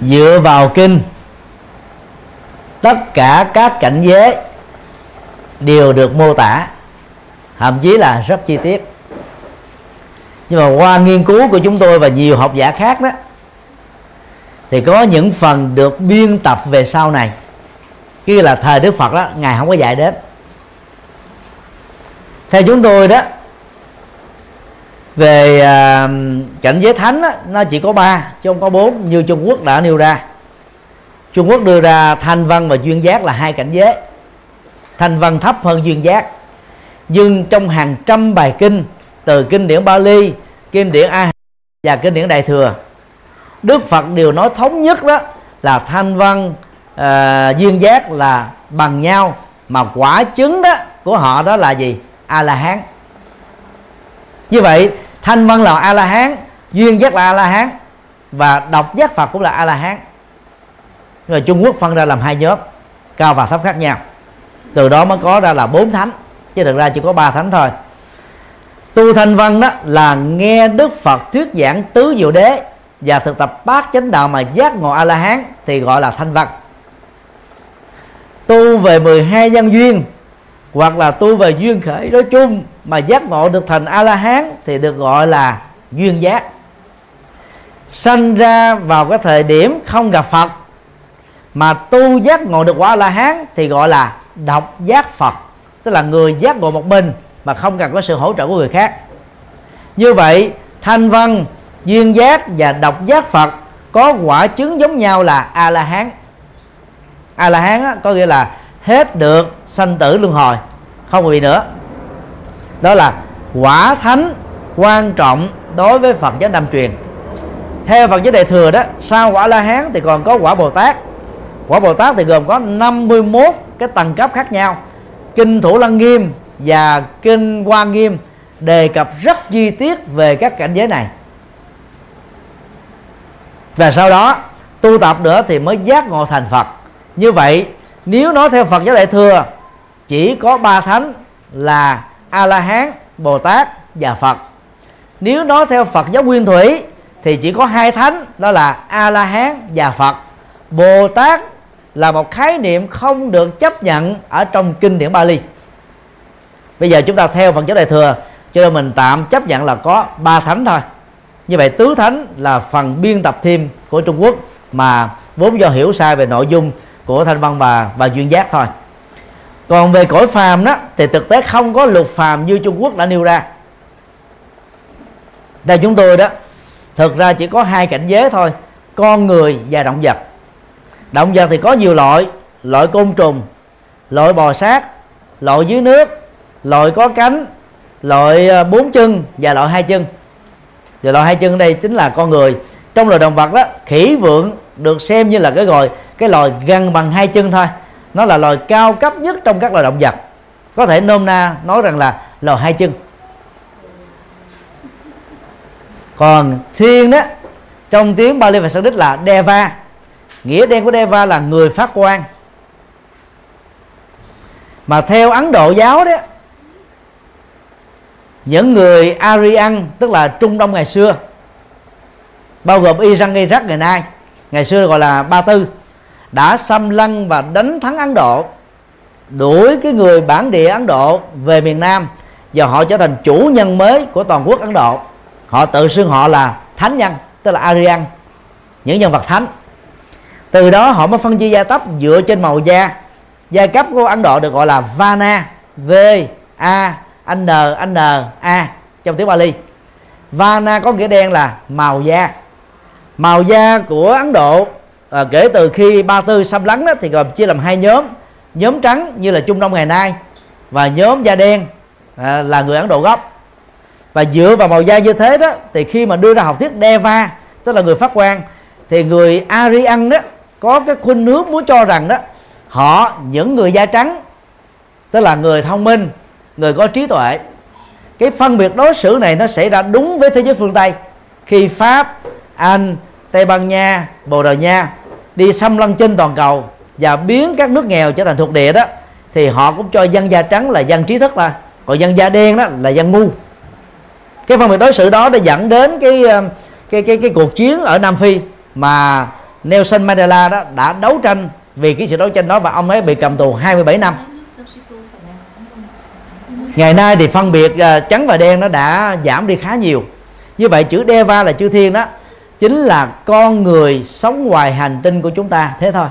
Dựa vào kinh, tất cả các cảnh giới đều được mô tả thậm chí là rất chi tiết. Nhưng mà qua nghiên cứu của chúng tôi và nhiều học giả khác đó thì có những phần được biên tập về sau này. Kia là thời đức phật đó ngài không có dạy đến. Theo chúng tôi đó về à, cảnh giới thánh đó, nó chỉ có ba chứ không có bốn như trung quốc đã nêu ra. Trung quốc đưa ra thanh văn và duyên giác là hai cảnh giới. Thanh văn thấp hơn duyên giác nhưng trong hàng trăm bài kinh từ kinh điển Bali kinh điển A và kinh điển Đại thừa đức phật đều nói thống nhất đó là thanh văn uh, duyên giác là bằng nhau mà quả chứng đó của họ đó là gì? A la hán như vậy thanh văn là a la hán duyên giác là a la hán và độc giác phật cũng là a la hán rồi trung quốc phân ra làm hai nhóm cao và thấp khác nhau. Từ đó mới có ra là bốn thánh chứ thực ra chỉ có ba thánh thôi. Tu thanh văn đó là nghe đức phật thuyết giảng tứ diệu đế và thực tập bát chánh đạo mà giác ngộ a la hán thì gọi là thanh văn. Tu về 12 nhân duyên hoặc là tu về duyên khởi nói chung mà giác ngộ được thành a la hán thì được gọi là duyên giác. Sanh ra vào cái thời điểm không gặp phật mà tu giác ngộ được quả a la hán thì gọi là độc giác phật tức là người giác ngộ một mình mà không cần có sự hỗ trợ của người khác. Như vậy, thanh văn, duyên giác và độc giác phật có quả chứng giống nhau là a la hán a la hán có nghĩa là hết được sanh tử luân hồi, không bị nữa. Đó là quả thánh quan trọng đối với phật giáo nam truyền. Theo phật giáo đại thừa đó, sau quả la hán thì còn có quả bồ tát. Quả bồ tát thì gồm có 51 cái tầng cấp khác nhau kinh thủ lăng nghiêm và kinh hoa nghiêm đề cập rất chi tiết về các cảnh giới này. Và sau đó, tu tập nữa thì mới giác ngộ thành phật. Như vậy, nếu nói theo phật giáo đại thừa, chỉ có ba thánh là a la hán bồ tát và phật. Nếu nói theo phật giáo nguyên thủy thì chỉ có hai thánh, đó là a la hán và phật. Bồ tát là một khái niệm không được chấp nhận ở trong kinh điển Bali. Bây giờ chúng ta theo phần chất đại thừa, cho nên mình tạm chấp nhận là có ba thánh thôi. Như vậy tứ thánh là phần biên tập thêm của Trung Quốc, mà vốn do hiểu sai về nội dung của thanh văn và và duyên giác thôi. Còn về cõi phàm đó, thì thực tế không có luật phàm như Trung Quốc đã nêu ra. Đây chúng tôi đó, thực ra chỉ có hai cảnh giới thôi, con người và động vật động vật thì có nhiều loại. Loại côn trùng, loại bò sát, loại dưới nước, loại có cánh, loại ờ, bốn chân và loại hai chân. Và loại hai chân đây chính là con người. Trong loài động vật đó, khỉ vượn được xem như là cái gọi, cái loài gần bằng hai chân thôi. Nó là loài cao cấp nhất trong các loài động vật. Có thể nôm na nói rằng là loài hai chân. Còn thiên đó, trong tiếng Bali và Sanskrit là Deva nghĩa đen của Deva là người phát quan. Mà theo Ấn Độ giáo đó, những người Aryan, tức là Trung Đông ngày xưa, bao gồm Iran Iraq ngày nay, ngày xưa gọi là Ba Tư, đã xâm lăng và đánh thắng Ấn Độ, đuổi cái người bản địa Ấn Độ về miền Nam và họ trở thành chủ nhân mới của toàn quốc Ấn Độ. Họ tự xưng họ là thánh nhân, tức là Aryan, những nhân vật thánh từ đó họ mới phân chia gia cấp dựa trên màu da. Gia cấp của Ấn Độ được gọi là Vana V A N N A trong tiếng Bali. Vana có nghĩa đen là màu da. Màu da của Ấn Độ à, kể từ khi Ba Tư xâm lấn đó, thì gồm chia làm hai nhóm. Nhóm trắng như là Trung Đông ngày nay và nhóm da đen à, là người Ấn Độ gốc. Và dựa vào màu da như thế đó thì khi mà đưa ra học thuyết Deva tức là người phát quan thì người Aryan đó có cái khuynh hướng muốn cho rằng đó, họ, những người da trắng, tức là người thông minh, người có trí tuệ, cái phân biệt đối xử này nó xảy ra đúng với thế giới phương tây. Khi pháp, anh, tây ban nha, bồ đào nha đi xâm lăng trên toàn cầu và biến các nước nghèo trở thành thuộc địa đó, thì họ cũng cho dân da trắng là dân trí thức là còn dân da đen đó là dân ngu. Cái phân biệt đối xử đó đã dẫn đến cái ờ, cái cái cái cuộc chiến ở Nam Phi mà Nelson Mandela đó đã đấu tranh vì cái sự đấu tranh đó và ông ấy bị cầm tù 27 năm. Ngày nay thì phân biệt uh, trắng và đen nó đã giảm đi khá nhiều. Như vậy chữ Deva là chư thiên đó chính là con người sống ngoài hành tinh của chúng ta thế thôi.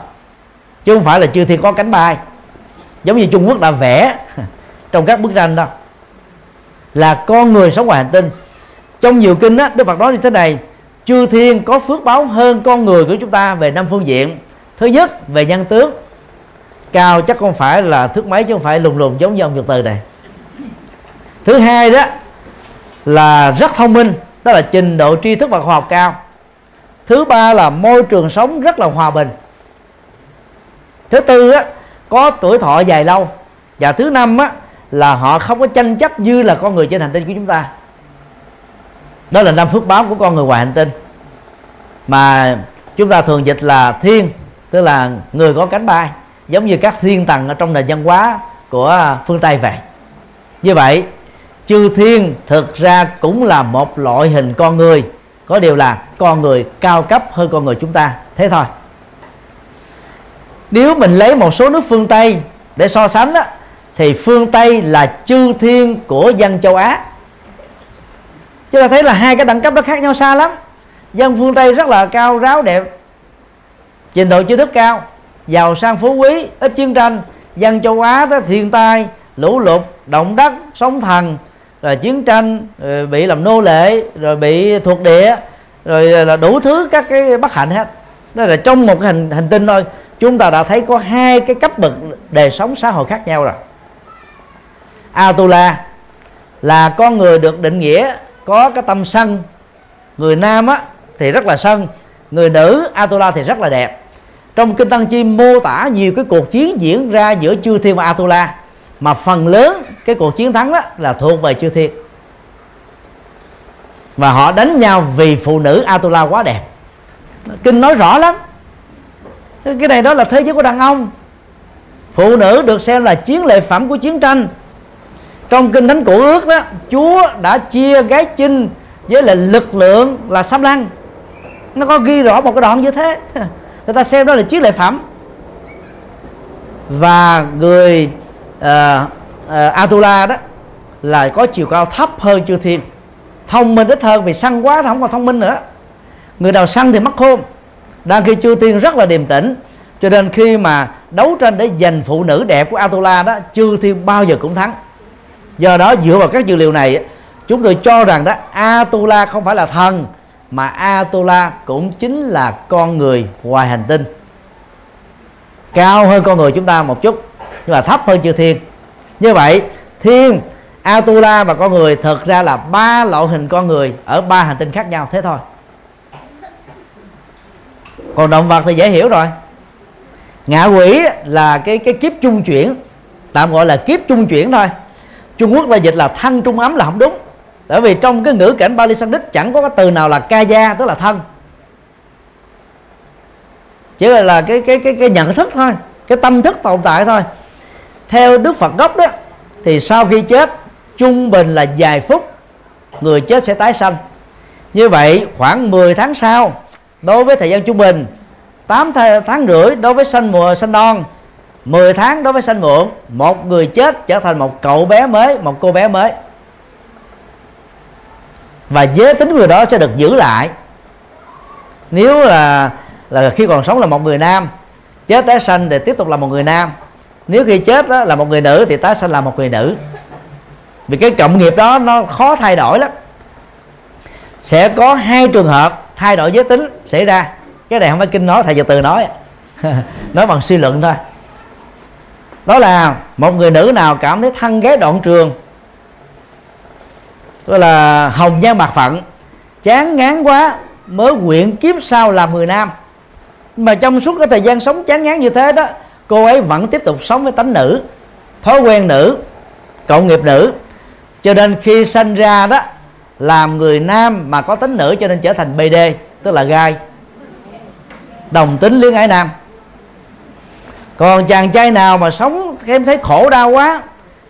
Chứ không phải là chư thiên có cánh bay giống như Trung Quốc đã vẽ trong các bức tranh đó là con người sống ngoài hành tinh. Trong nhiều kinh á Đức Phật nói như thế này chư thiên có phước báo hơn con người của chúng ta về năm phương diện. Thứ nhất về nhân tướng. Cao chắc không phải là thước máy chứ không phải lùng lùng giống như ông Nhật Từ này. Thứ hai đó là rất thông minh đó là trình độ tri thức và khoa học cao. Thứ ba là môi trường sống rất là hòa bình. Thứ tư á, có tuổi thọ dài lâu. Và thứ năm á, là họ không có tranh chấp như là con người trên hành tinh của chúng ta đó là năm phước báo của con người ngoài hành tinh. Mà chúng ta thường dịch là thiên tức là người có cánh bay giống như các thiên tầng ở trong nền văn hóa của phương tây vậy. Như vậy chư thiên thực ra cũng là một loại hình con người. Có điều là con người cao cấp hơn con người chúng ta thế thôi. Nếu mình lấy một số nước phương tây để so sánh đó, thì phương tây là chư thiên của dân châu á chúng ta thấy là hai cái đẳng cấp nó khác nhau xa lắm. Dân phương tây rất là cao, ráo, đẹp. Trình độ trí thức cao. Giàu sang phú quý, ít chiến tranh. Dân châu á tới thiên tai, lũ lụt, động đất, sóng thần. Rồi chiến tranh, rồi bị làm nô lệ, rồi bị thuộc địa. Rồi là đủ thứ các cái bất hạnh hết. Đó là trong một cái hành hành tinh thôi, chúng ta đã thấy có hai cái cấp bậc đời sống xã hội khác nhau rồi. Atula là con người được định nghĩa có cái tâm sân. Người nam á thì rất là sân, người nữ Atula thì rất là đẹp. Trong kinh tăng chi mô tả nhiều cái cuộc chiến diễn ra giữa chư thiên và Atula, mà phần lớn cái cuộc chiến thắng đó là thuộc về chư thiên. Và họ đánh nhau vì phụ nữ Atula quá đẹp. Kinh nói rõ lắm. Cái này đó là thế giới của đàn ông. Phụ nữ được xem là chiến lợi phẩm của chiến tranh trong kinh thánh cổ ước đó chúa đã chia gái chinh với lại lực lượng là xâm lăng. Nó có ghi rõ một cái đoạn như thế. Người ta xem đó là chiếc lệ phẩm. Và người uh, uh, Atula đó là có chiều cao thấp hơn chư thiên. Thông minh ít hơn vì săn quá nó không còn thông minh nữa. Người nào săn thì mất khôn. Đang khi chư thiên rất là điềm tĩnh cho nên khi mà đấu tranh để giành phụ nữ đẹp của Atula đó chư thiên bao giờ cũng thắng do đó, dựa vào các dữ liệu này, chúng tôi cho rằng đó, Atula không phải là thần, mà Atula cũng chính là con người ngoài hành tinh. Cao hơn con người chúng ta một chút, nhưng mà thấp hơn chư thiên. Như vậy, thiên, Atula và con người thực ra là ba loại hình con người ở ba hành tinh khác nhau, thế thôi. Còn động vật thì dễ hiểu rồi. Ngạ quỷ là cái cái kiếp trung chuyển, tạm gọi là kiếp trung chuyển thôi. Trung Quốc là dịch là thân trung ấm là không đúng. Tại vì trong cái ngữ cảnh Bali Sanskrit chẳng có cái từ nào là ca gia tức là thân. Chỉ là, là cái cái cái cái nhận thức thôi cái tâm thức tồn tại thôi. Theo Đức Phật gốc đó thì sau khi chết trung bình là vài phút người chết sẽ tái sanh. Như vậy khoảng 10 tháng sau đối với thời gian trung bình 8 tháng rưỡi đối với sanh mùa sanh non 10 tháng đối với sanh muộn một người chết trở thành một cậu bé mới một cô bé mới. Và giới tính người đó sẽ được giữ lại. Nếu là là khi còn sống là một người nam chết tái sanh để tiếp tục là một người nam. Nếu khi chết đó, là một người nữ thì tái sanh là một người nữ. Vì cái cộng nghiệp đó nó khó thay đổi lắm. Sẽ có hai trường hợp thay đổi giới tính xảy ra. Cái này không phải kinh nói thầy giờ từ nói. Nói bằng suy luận thôi đó là một người nữ nào cảm thấy thân ghé đoạn trường. Gọi là hồng nhan bạc phận. Chán ngán quá, mới nguyện kiếp sau làm người nam. Mà trong suốt cái thời gian sống chán ngán như thế đó, cô ấy vẫn tiếp tục sống với tánh nữ, thói quen nữ cộng nghiệp nữ. Cho nên khi sanh ra đó, làm người nam mà có tính nữ cho nên trở thành bd tức là gai. Đồng tính liên ái nam còn chàng trai nào mà sống em thấy khổ đau quá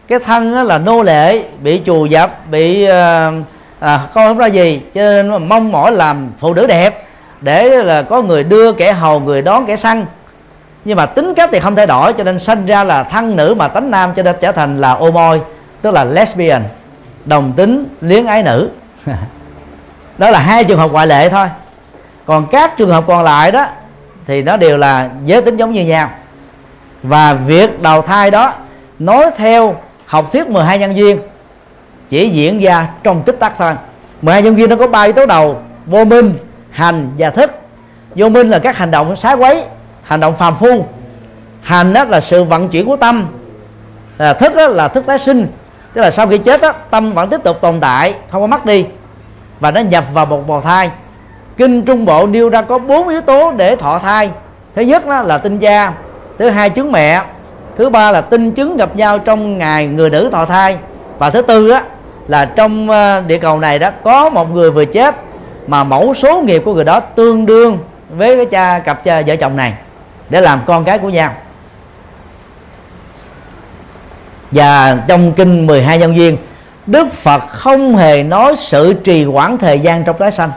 cái thân là nô lệ bị chù dập bị ờ, à, không không ra gì cho nên mong mỏi làm phụ nữ đẹp để là có người đưa kẻ hầu người đón kẻ săn. Nhưng mà tính cách thì không thay đổi cho nên sinh ra là thân nữ mà tánh nam cho nên trở thành là ô môi tức là lesbian đồng tính liếng ái nữ. Đó là hai trường hợp ngoại lệ thôi. Còn các trường hợp còn lại đó thì nó đều là giới tính giống như nhau và việc đầu thai đó nói theo học thuyết 12 nhân duyên chỉ diễn ra trong tích tắc thôi. 12 nhân duyên nó có ba yếu tố đầu vô minh hành và thức. Vô minh là các hành động xá quấy hành động phàm phu. Hành đó là sự vận chuyển của tâm à, thức đó là thức tái sinh. Tức là sau khi chết đó, tâm vẫn tiếp tục tồn tại không có mất đi và nó nhập vào một bào thai. Kinh trung bộ nêu ra có bốn yếu tố để thọ thai. Thứ nhất đó là tinh gia thứ hai trứng mẹ, thứ ba là tinh trứng gặp nhau trong ngày người nữ thọ thai. Và thứ tư á, là trong ờ, địa cầu này đó, có một người vừa chết mà mẫu số nghiệp của người đó tương đương với cái cha cặp cha, vợ chồng này để làm con cái của nhau. Và trong kinh 12 nhân duyên Đức Phật không hề nói sự trì hoãn thời gian trong tái sanh.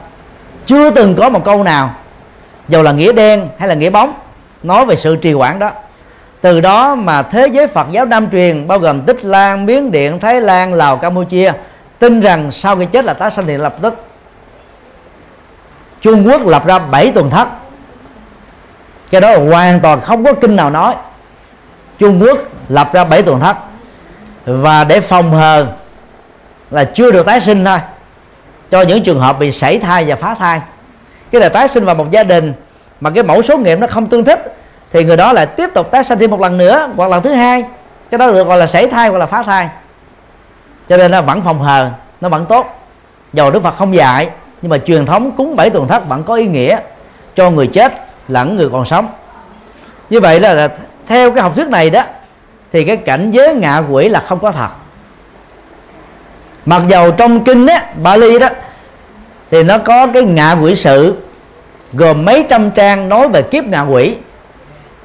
Chưa từng có một câu nào dù là nghĩa đen hay là nghĩa bóng nói về sự trì hoãn đó. Từ đó mà thế giới Phật giáo Nam truyền bao gồm Tích Lan, Miến Điện, Thái Lan, Lào, Campuchia tin rằng sau khi chết là tái sanh điện lập tức. Trung Quốc lập ra 7 tuần thất. Cái đó hoàn toàn không có kinh nào nói. Trung Quốc lập ra 7 tuần thất. Và để phòng hờ là chưa được tái sinh thôi. Cho những trường hợp bị sảy thai và phá thai. Cái là tái sinh vào một gia đình mà cái mẫu số nghiệm nó không tương thích thì người đó lại tiếp tục tái sinh thêm một lần nữa hoặc lần thứ hai. Cái đó được gọi là sảy thai hoặc là phá thai. Cho nên nó vẫn phòng hờ nó vẫn tốt. Dầu đức phật không dạy nhưng mà truyền thống cúng bảy tuần thất vẫn có ý nghĩa cho người chết lẫn người còn sống. Như vậy là, là theo cái học thuyết này đó thì cái cảnh giới ngạ quỷ là không có thật. Mặc dầu trong kinh á Bali đó thì nó có cái ngạ quỷ sự gồm mấy trăm trang nói về kiếp ngạ quỷ.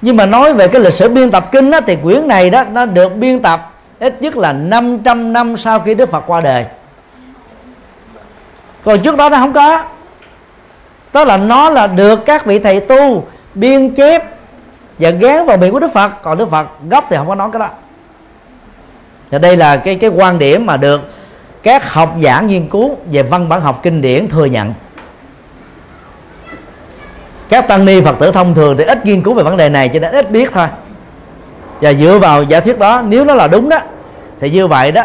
Nhưng mà nói về cái lịch sử biên tập kinh đó thì quyển này đó, nó được biên tập ít nhất là 500 năm sau khi Đức Phật qua đời. Còn trước đó nó không có. Đó là nó là được các vị thầy tu biên chép và gán vào miệng của đức phật. Còn đức phật gốc thì không có nói cái đó. Và đây là cái cái quan điểm mà được các học giả nghiên cứu về văn bản học kinh điển thừa nhận các tăng ni phật tử thông thường thì ít nghiên cứu về vấn đề này cho nên ít biết thôi. Và dựa vào giả thuyết đó nếu nó là đúng đó thì như vậy đó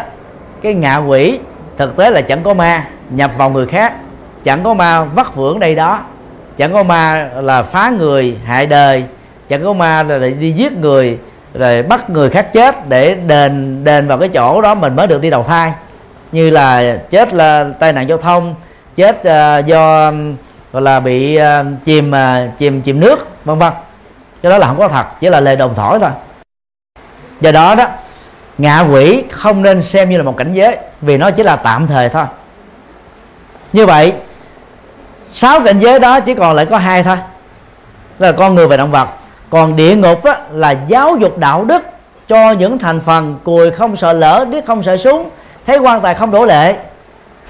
cái ngạ quỷ thực tế là chẳng có ma nhập vào người khác chẳng có ma vắt vưởng đây đó chẳng có ma là phá người hại đời chẳng có ma là đi giết người rồi bắt người khác chết để đền đền vào cái chỗ đó mình mới được đi đầu thai. Như là chết là tai nạn giao thông chết uh, do gọi là bị uh, chìm uh, chìm chìm nước vân vân. Cái đó là không có thật chỉ là lời đồng thổi thôi. Do đó đó ngạ quỷ không nên xem như là một cảnh giới vì nó chỉ là tạm thời thôi. Như vậy sáu cảnh giới đó chỉ còn lại có hai thôi. Là con người và động vật. Còn địa ngục á, là giáo dục đạo đức cho những thành phần cùi không sợ lỡ biết không sợ súng thấy quan tài không đổ lệ.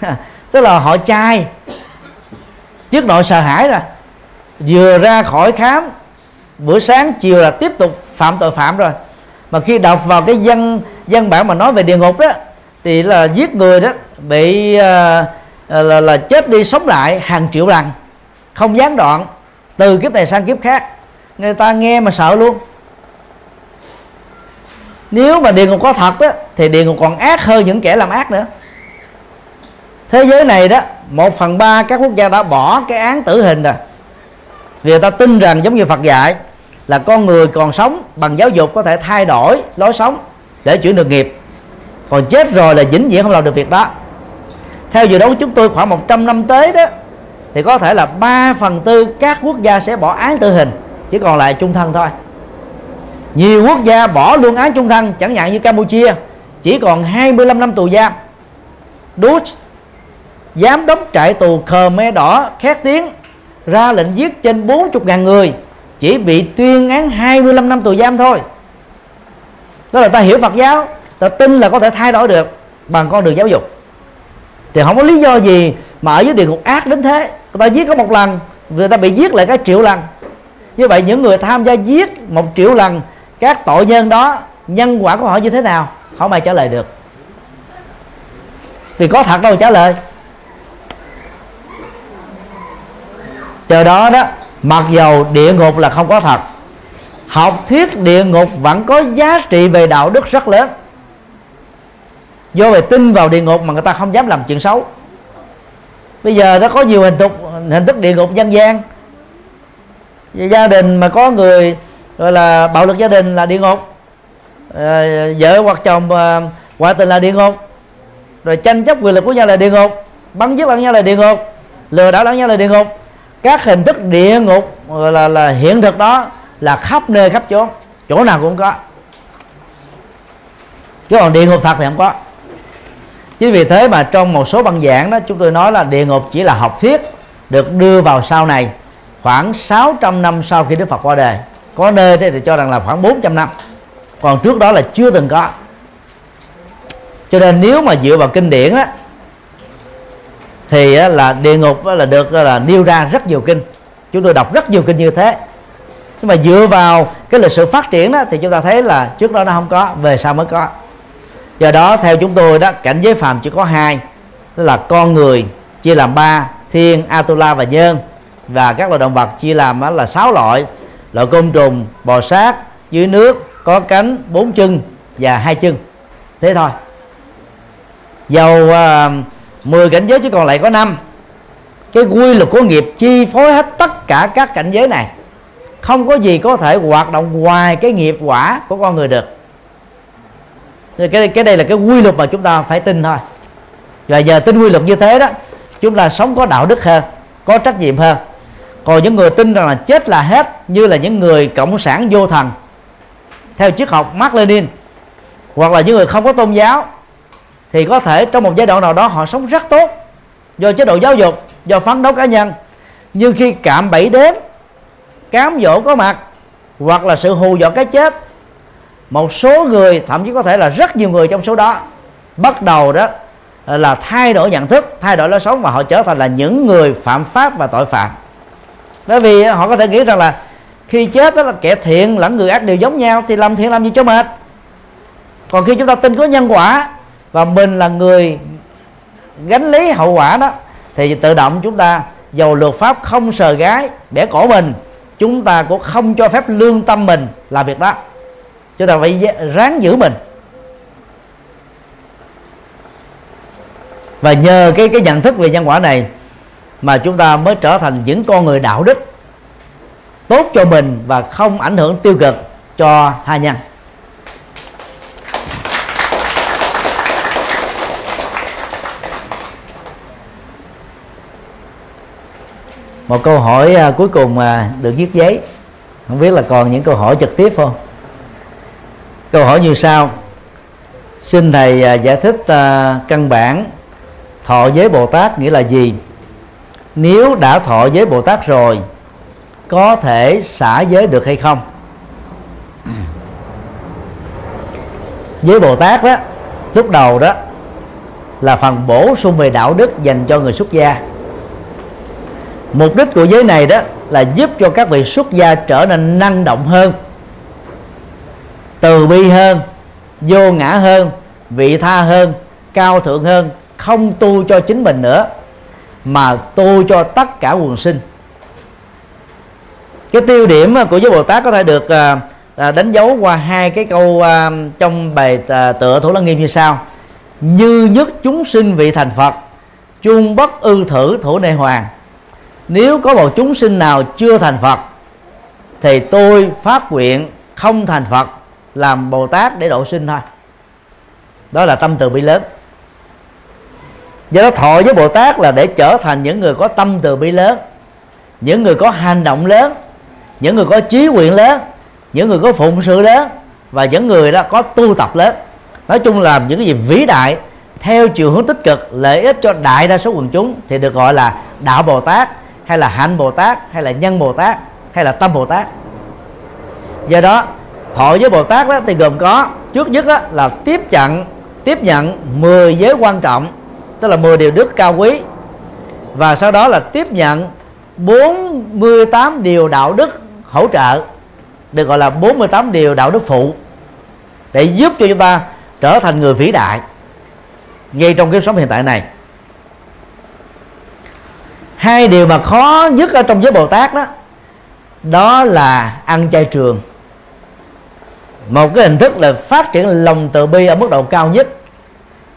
Tức là họ trai trước nội sợ hãi rồi vừa ra khỏi khám bữa sáng chiều là tiếp tục phạm tội phạm rồi. Mà khi đọc vào cái văn văn bản mà nói về địa ngục đó thì là giết người đó bị uh, là, là chết đi sống lại hàng triệu lần không gián đoạn từ kiếp này sang kiếp khác. Người ta nghe mà sợ luôn. Nếu mà địa ngục có thật đó thì địa ngục còn ác hơn những kẻ làm ác nữa. Thế giới này đó một phần ba các quốc gia đã bỏ cái án tử hình rồi. Vì người ta tin rằng giống như Phật dạy là con người còn sống bằng giáo dục có thể thay đổi lối sống để chuyển được nghiệp. Còn chết rồi là vĩnh viễn không làm được việc đó. Theo dự đoán chúng tôi khoảng 100 năm tới đó, thì có thể là 3 phần tư các quốc gia sẽ bỏ án tử hình, chỉ còn lại trung thân thôi. Nhiều quốc gia bỏ luôn án trung thân, chẳng hạn như Campuchia, chỉ còn 25 năm tù giam. Dutch giám đốc trại tù Khmer đỏ khét tiếng, ra lệnh giết trên 40.000 người, chỉ bị tuyên án 25 năm tù giam thôi. Đó là ta hiểu Phật giáo, ta tin là có thể thay đổi được bằng con đường giáo dục. Thì không có lý do gì mà ở dưới địa ngục ác đến thế. Người ta giết có một lần, người ta bị giết lại cái triệu lần. Như vậy những người tham gia giết một triệu lần, các tội nhân đó, nhân quả của họ như thế nào? Không ai trả lời được. Vì có thật đâu trả lời. Do đó đó mặc dầu địa ngục là không có thật học thuyết địa ngục vẫn có giá trị về đạo đức rất lớn. Do về tin vào địa ngục mà người ta không dám làm chuyện xấu. Bây giờ nó có nhiều hình thức hình thức địa ngục dân gian. Gia đình mà có người gọi là bạo lực gia đình là địa ngục. À, vợ hoặc chồng à, ngoại tình là địa ngục. Rồi tranh chấp quyền lực của nhau là địa ngục. Bắn giết lẫn nhau là địa ngục. Lừa đảo lẫn nhau là địa ngục các hình thức địa ngục, gọi là là hiện thực đó là khắp nơi, khắp chỗ. Chỗ nào cũng có. Chứ còn địa ngục thật thì không có. Chính vì thế mà trong một số băng giảng đó, chúng tôi nói là địa ngục chỉ là học thuyết được đưa vào sau này, khoảng 600 năm sau khi Đức Phật qua đời. Có nơi thì cho rằng là khoảng 400 năm. Còn trước đó là chưa từng có. Cho nên nếu mà dựa vào kinh điển á thì là địa ngục là được là nêu ra rất nhiều kinh. Chúng tôi đọc rất nhiều kinh như thế. Nhưng mà dựa vào cái lịch sử phát triển đó thì chúng ta thấy là trước đó nó không có về sau mới có. Do đó theo chúng tôi đó cảnh giới phàm chỉ có hai. Đó là con người chia làm ba thiên atula và nhân. Và các loài động vật chia làm là sáu loại. Loại côn trùng bò sát dưới nước có cánh bốn chân và hai chân. Thế thôi. Dầu uh, 10 cảnh giới chứ còn lại có năm. Cái quy luật của nghiệp chi phối hết tất cả các cảnh giới này. Không có gì có thể hoạt động ngoài cái nghiệp quả của con người được. Cái cái đây là cái quy luật mà chúng ta phải tin thôi. Và giờ tin quy luật như thế đó, chúng ta sống có đạo đức hơn, có trách nhiệm hơn. Còn những người tin rằng là chết là hết, như là những người cộng sản vô thần, theo triết học Mark Lenin hoặc là những người không có tôn giáo thì có thể trong một giai đoạn nào đó họ sống rất tốt do chế độ giáo dục, do phấn đấu cá nhân. Nhưng khi cạm bẫy đến cám dỗ có mặt, hoặc là sự hù dọa cái chết, một số người, thậm chí có thể là rất nhiều người trong số đó, bắt đầu đó là thay đổi nhận thức, thay đổi lối sống và họ trở thành là những người phạm pháp và tội phạm. Bởi vì họ có thể nghĩ rằng là khi chết đó là kẻ thiện lẫn người ác đều giống nhau, thì làm thiện làm gì cho mệt? Còn khi chúng ta tin có nhân quả và mình là người gánh lý hậu quả đó, thì tự động chúng ta dầu luật pháp không sờ gái bẻ cổ mình, chúng ta cũng không cho phép lương tâm mình làm việc đó. Chúng ta phải ráng giữ mình. Và nhờ cái cái nhận thức về nhân quả này mà chúng ta mới trở thành những con người đạo đức tốt cho mình và không ảnh hưởng tiêu cực cho tha nhân. Một câu hỏi à, cuối cùng mà được viết giấy. Không biết là còn những câu hỏi trực tiếp không? Câu hỏi như sau. Xin thầy à, giải thích à, căn bản thọ giới bồ tát nghĩa là gì? Nếu đã thọ giới bồ tát rồi, có thể xả giới được hay không? Giới bồ tát đó, lúc đầu đó là phần bổ sung về đạo đức dành cho người xuất gia mục đích của giới này đó là giúp cho các vị xuất gia trở nên năng động hơn, từ bi hơn, vô ngã hơn, vị tha hơn, cao thượng hơn, không tu cho chính mình nữa, mà tu cho tất cả quần sinh. Cái tiêu điểm à, của giới bồ tát có thể được à, à, đánh dấu qua hai cái câu trong bài tựa thủ lăng nghiêm như sau. Như nhất chúng sinh vị thành phật, chung bất ư thử thủ nệ hoàng nếu có một chúng sinh nào chưa thành phật, thì tôi phát nguyện không thành phật, làm bồ tát để độ sinh thôi. Đó là tâm từ bi lớn. Do đó thọ với bồ tát là để trở thành những người có tâm từ bi lớn, những người có hành động lớn, những người có trí nguyện lớn, những người có phụng sự lớn và những người đó có tu tập lớn. Nói chung là những cái gì vĩ đại, theo chiều hướng tích cực, lợi ích cho đại đa số quần chúng thì được gọi là đạo bồ tát hay là hạnh bồ tát, hay là nhân bồ tát, hay là tâm bồ tát. Do đó, thọ với bồ tát đó thì gồm có, trước nhất đó là tiếp nhận tiếp nhận 10 giới quan trọng, tức là 10 điều đức cao quý. Và sau đó là tiếp nhận 48 điều đạo đức hỗ trợ, được gọi là 48 điều đạo đức phụ, để giúp cho chúng ta trở thành người vĩ đại ngay trong cái sống hiện tại này hai điều mà khó nhất ở trong giới bồ tát đó đó là ăn chay trường. Một cái hình thức là phát triển lòng từ bi ở mức độ cao nhất.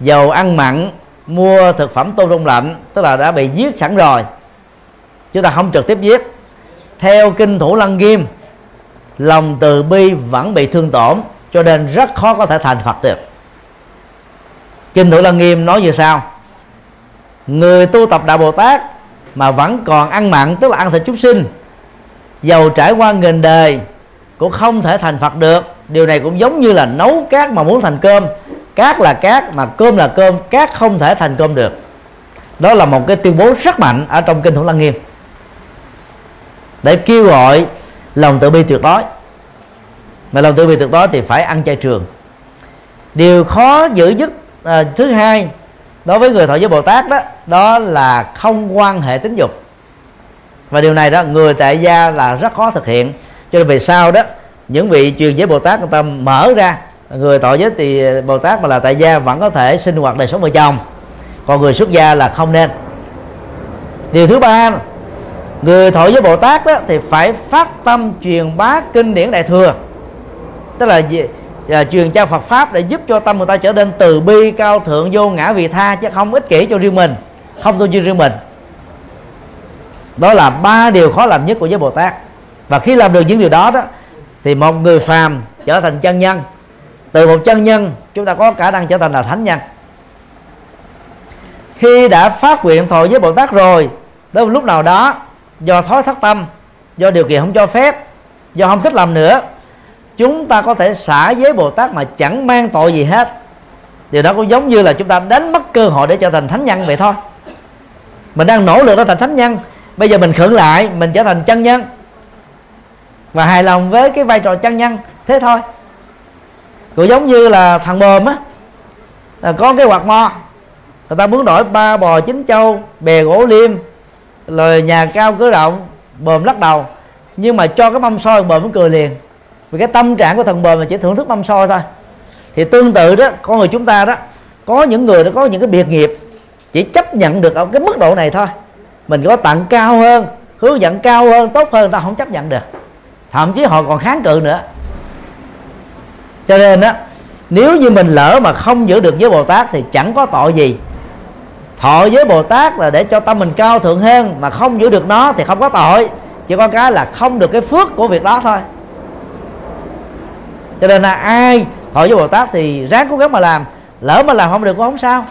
Dầu ăn mặn, mua thực phẩm tôm đông lạnh, tức là đã bị giết sẵn rồi. Chúng ta không trực tiếp giết. Theo kinh thủ lăng nghiêm, lòng từ bi vẫn bị thương tổn, cho nên rất khó có thể thành phật được. Kinh thủ lăng nghiêm nói như sau. Người tu tập đạo bồ tát mà vẫn còn ăn mặn tức là ăn thịt chúng sinh. Dầu trải qua nghìn đời cũng không thể thành phật được. Điều này cũng giống như là nấu cát mà muốn thành cơm. Cát là cát mà cơm là cơm cát không thể thành cơm được. Đó là một cái tuyên bố rất mạnh ở trong kinh thủ lăng nghiêm. Để kêu gọi lòng tự bi tuyệt đối. Mà lòng tự bi tuyệt đối thì phải ăn chay trường. Điều khó giữ nhất à, thứ hai đối với người thọ giới bồ tát đó đó là không quan hệ tính dục. Và điều này đó, người tại gia là rất khó thực hiện. Cho nên về sau đó, những vị truyền giới bồ tát người ta mở ra, người thọ giới thì, bồ tát mà là tại gia vẫn có thể sinh hoạt đời sống vợ chồng. Còn người xuất gia là không nên. Điều thứ ba, người thọ giới bồ tát đó thì phải phát tâm truyền bá kinh điển đại thừa. Tức là gì? Và truyền trao Phật pháp để giúp cho tâm người ta trở nên từ bi, cao thượng, vô ngã vị tha, chứ không ích kỷ cho riêng mình, không tu chuyên riêng mình. Đó là ba điều khó làm nhất của giới Bồ Tát. Và khi làm được những điều đó đó, thì một người phàm trở thành chân nhân. Từ một chân nhân, chúng ta có khả năng trở thành là thánh nhân. Khi đã phát nguyện thọ với Bồ Tát rồi, đến một lúc nào đó, do thói thất tâm, do điều kiện không cho phép, do không thích làm nữa chúng ta có thể xả giới bồ tát mà chẳng mang tội gì hết. Điều đó cũng giống như là chúng ta đánh mất cơ hội để trở thành thánh nhân vậy thôi. Mình đang nỗ lực để thành thánh nhân, bây giờ mình khởi lại, mình trở thành chân nhân. Và hài lòng với cái vai trò chân nhân, thế thôi. Cũng giống như là thằng bờm á, là có cái quạt mo, người ta muốn đổi ba bò chín châu bè gỗ liêm rồi nhà cao cửa rộng bờm lắc đầu. Nhưng mà cho cái mâm soi bồm bờm cũng cười liền vì cái tâm trạng của thần bờm là chỉ thưởng thức mâm soi thôi. Thì tương tự đó, con người chúng ta đó, có những người nó có những cái biệt nghiệp, chỉ chấp nhận được ở cái mức độ này thôi. Mình có tặng cao hơn, hướng dẫn cao hơn, tốt hơn ta không chấp nhận được. Thậm chí họ còn kháng cự nữa. Cho nên đó, nếu như mình lỡ mà không giữ được với bồ tát thì chẳng có tội gì. Thọ với bồ tát là để cho tâm mình cao thượng hơn, mà không giữ được nó thì không có tội. Chỉ có cái là không được cái phước của việc đó thôi cho nên là ai thọ với bồ tát thì ráng cố gắng mà làm. Lỡ mà làm không được cũng không sao.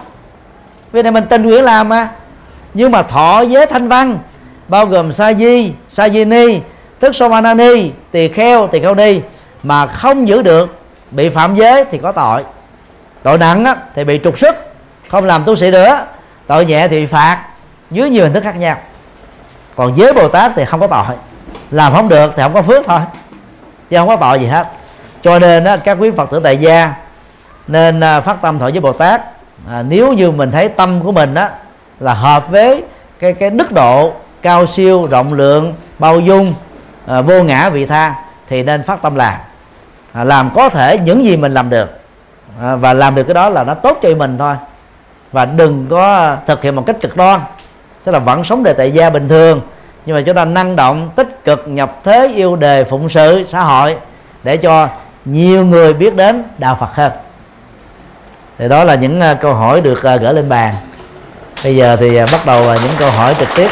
Vì này mình tình nguyện làm mà. Nhưng mà thọ với thanh văn bao gồm sa di sa di ni tức somanani tỳ kheo tỳ kheo ni mà không giữ được bị phạm giới thì có tội. Tội nặng á, thì bị trục xuất không làm tu sĩ nữa. Tội nhẹ thì bị phạt dưới nhiều hình thức khác nhau. Còn với bồ tát thì không có tội. Làm không được thì không có phước thôi. Chứ không có tội gì hết cho nên đó, các quý phật tử tại gia nên à, phát tâm thọ với bồ tát. À, nếu như mình thấy tâm của mình đó là hợp với cái cái đức độ cao siêu rộng lượng bao dung à, vô ngã vị tha thì nên phát tâm làm. À, làm có thể những gì mình làm được. À, và làm được cái đó là nó tốt cho mình thôi. Và đừng có thực hiện một cách cực đoan. Tức là vẫn sống đời tại gia bình thường nhưng mà chúng ta năng động tích cực nhập thế yêu đề phụng sự xã hội để cho nhiều người biết đến đạo Phật hơn. Thì đó là những à, câu hỏi được à, gửi lên bàn. Bây giờ thì à, bắt đầu những câu hỏi trực tiếp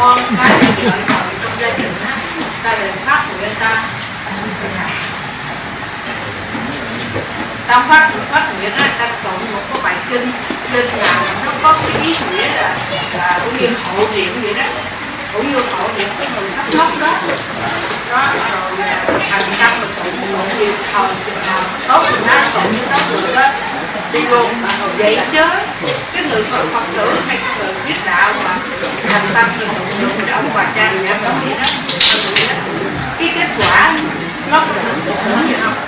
con cái gì lợi chồng trong gia đình á ta đều phát nguyện ta ta phát phát nguyện á, ta tụng một cái bài kinh kinh nào nó có cái ý nghĩa là là cũng như hộ niệm vậy đó, cũng như hộ niệm cái người sắp mất đó. Đó, rồi à, thành tâm mình tụng tụng niệm thời chừng nào tốt thì ta tụng như đó được đó. Đi luôn vậy chứ, cái người phật phật tử hay cái người biết đạo mà thành tâm mình tụng niệm cho ông bà cha mẹ đó gì đó. Cái kết quả nó có được như không?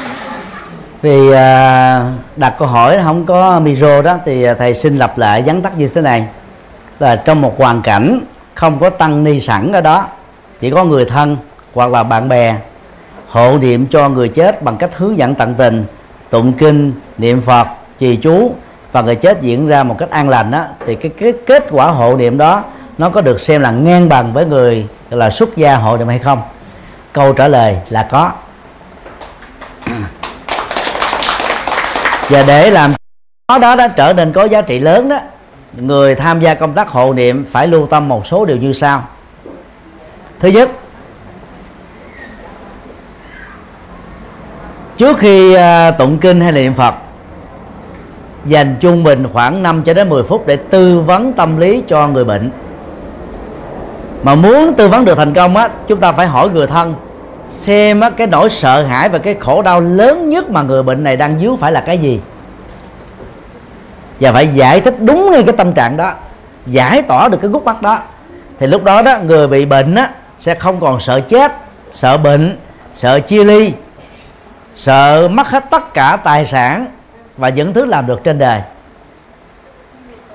Vì à, đặt câu hỏi không có micro đó thì à, thầy xin lặp lại vắn tắt như thế này. Là trong một hoàn cảnh không có tăng ni sẵn ở đó chỉ có người thân hoặc là bạn bè hộ niệm cho người chết bằng cách hướng dẫn tận tình tụng kinh niệm phật trì chú và người chết diễn ra một cách an lành đó thì cái, cái kết quả hộ niệm đó nó có được xem là ngang bằng với người là xuất gia hộ niệm hay không? Câu trả lời là có. Và để làm đó đó đã trở nên có giá trị lớn đó, người tham gia công tác hộ niệm phải lưu tâm một số điều như sau. Thứ nhất, trước khi à, tụng kinh hay là niệm phật, dành trung bình khoảng 5 cho đến 10 phút để tư vấn tâm lý cho người bệnh. Mà muốn tư vấn được thành công á, chúng ta phải hỏi người thân xem cái nỗi sợ hãi và cái khổ đau lớn nhất mà người bệnh này đang dướng phải là cái gì? Và phải giải thích đúng ngay cái tâm trạng đó giải tỏa được cái gút mắt đó. Thì lúc đó đó người bị bệnh á, sẽ không còn sợ chết sợ bệnh sợ chia ly sợ mất hết tất cả tài sản và những thứ làm được trên đời.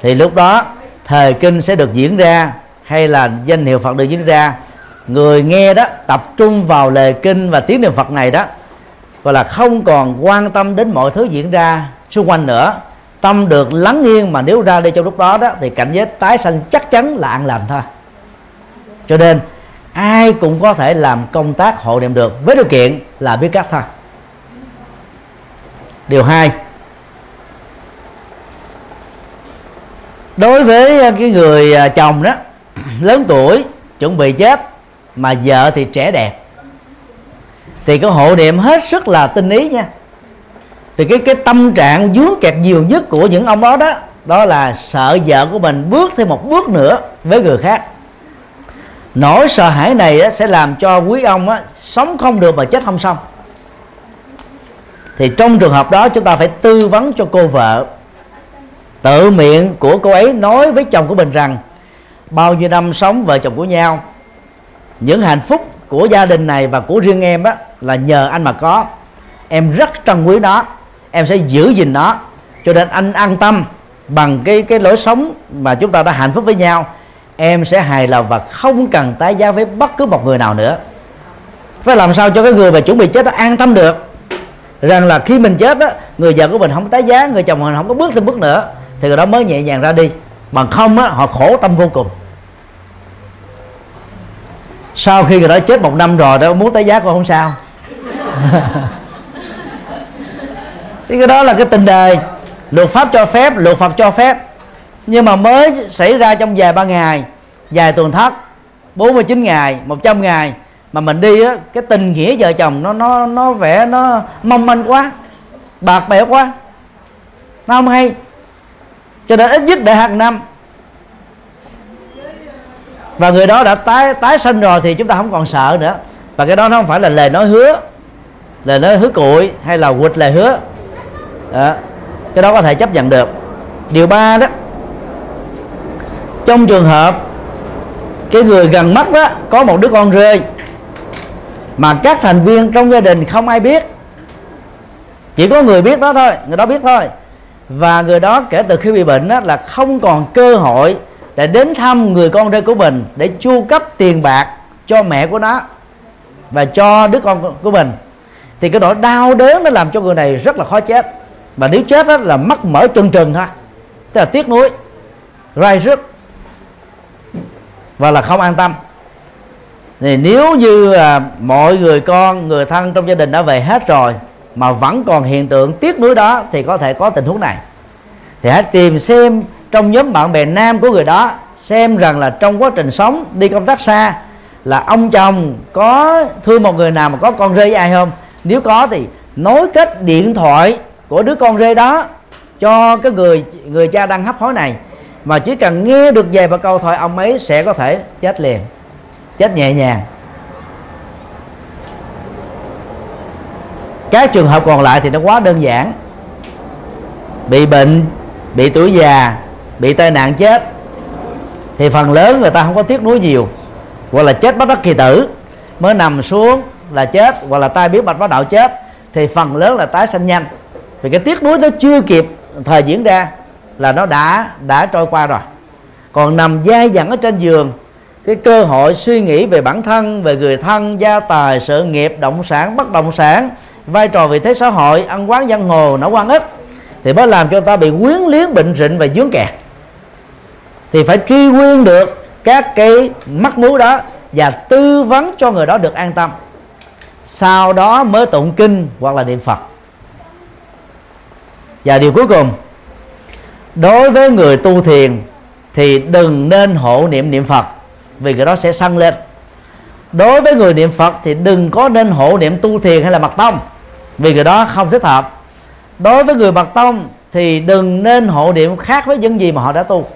Thì lúc đó thời kinh sẽ được diễn ra hay là danh hiệu Phật được diễn ra người nghe đó, tập trung vào lời kinh và tiếng niệm Phật này đó, gọi là không còn quan tâm đến mọi thứ diễn ra xung quanh nữa. Tâm được lắng nghiêng mà nếu ra đi trong lúc đó đó, thì cảnh giới tái sanh chắc chắn là an lành thôi. Cho nên, ai cũng có thể làm công tác hộ niệm được, với điều kiện là biết cách thôi. Điều hai, đối với cái người à, chồng đó, lớn tuổi, chuẩn bị chết mà vợ thì trẻ đẹp. Thì cái hộ niệm hết sức là tinh ý nha. Thì cái cái tâm trạng dướng kẹt nhiều nhất của những ông đó đó đó là sợ vợ của mình bước thêm một bước nữa với người khác. Nỗi sợ hãi này á, sẽ làm cho quý ông á, sống không được mà chết không xong. Thì trong trường hợp đó chúng ta phải tư vấn cho cô vợ. Tự miệng của cô ấy nói với chồng của mình rằng bao nhiêu năm sống vợ chồng của nhau những hạnh phúc của gia đình này và của riêng em á, là nhờ anh mà có. Em rất trân quý nó. Em sẽ giữ gìn nó cho nên anh an tâm bằng cái cái lối sống mà chúng ta đã hạnh phúc với nhau. Em sẽ hài lòng và không cần tái giá với bất cứ một người nào nữa. Phải làm sao cho cái người mà chuẩn bị chết nó an tâm được? Rằng là khi mình chết á người vợ của mình không tái giá, người chồng mình không có bước thêm bước nữa, thì người đó mới nhẹ nhàng ra đi. Bằng không á, họ khổ tâm vô cùng sau khi người đó chết một năm rồi, đó, muốn tái giá cũng không sao. Thì cái đó là cái tình đời luật pháp cho phép, luật phật cho phép. Nhưng mà mới xảy ra trong vài ba ngày, vài tuần thất 49 ngày 100 ngày, mà mình đi á, cái tình nghĩa vợ chồng nó nó nó vẻ nó mong manh quá, bạc bẽo quá. Nó không hay. Cho nên ít nhất để hàng năm và người đó đã tái tái sinh rồi thì chúng ta không còn sợ nữa. Và cái đó nó không phải là lời nói hứa, lời nói hứa cuội hay là quịch lời hứa. Đó. cái đó có thể chấp nhận được. Điều ba đó, trong trường hợp cái người gần mất đó có một đứa con rơi mà các thành viên trong gia đình không ai biết, chỉ có người biết đó thôi, người đó biết thôi. Và người đó kể từ khi bị bệnh đó là không còn cơ hội để đến thăm người con rể của mình để chu cấp tiền bạc cho mẹ của nó và cho đứa con của mình. Thì cái nỗi đau đớn nó làm cho người này rất là khó chết. Và nếu chết đó là mất mở trừng trừng thôi tức là tiếc nuối rai rứt và là không an tâm. Thì nếu như à, mọi người con người thân trong gia đình đã về hết rồi mà vẫn còn hiện tượng tiếc nuối đó thì có thể có tình huống này. Thì hãy tìm xem trong nhóm bạn bè nam của người đó, xem rằng là trong quá trình sống, đi công tác xa, là ông chồng có thương một người nào mà có con rơi với ai không? Nếu có thì nối kết điện thoại của đứa con rơi đó cho cái người người cha đang hấp hối này. Mà chỉ cần nghe được về và câu thoại ông ấy sẽ có thể chết liền, chết nhẹ nhàng. Các trường hợp còn lại thì nó quá đơn giản. Bị bệnh, bị tuổi già bị tai nạn chết, thì phần lớn người ta không có tiếc nuối nhiều. Hoặc là chết bất đắc kỳ tử, mới nằm xuống là chết, hoặc là tai biến mạch máu đạo chết, thì phần lớn là tái sanh nhanh. Vì cái tiếc nuối nó chưa kịp thời diễn ra là nó đã đã trôi qua rồi. Còn nằm dai dẳng ở trên giường, cái cơ hội suy nghĩ về bản thân, về người thân, gia tài, sự nghiệp, động sản, bất động sản, vai trò vị thế xã hội, ăn quán giang hồ nó quan ích thì mới làm cho ta bị quyến liếng bệnh rịnh và dướng kẹt thì phải truy nguyên được các cái mắc mú đó và tư vấn cho người đó được an tâm. Sau đó mới tụng kinh hoặc là niệm phật. Và điều cuối cùng, đối với người tu thiền thì đừng nên hộ niệm niệm phật, vì cái đó sẽ săn lên. Đối với người niệm phật thì đừng có nên hộ niệm tu thiền hay là mật tông, vì cái đó không thích hợp. Đối với người mật tông thì đừng nên hộ niệm khác với những gì mà họ đã tu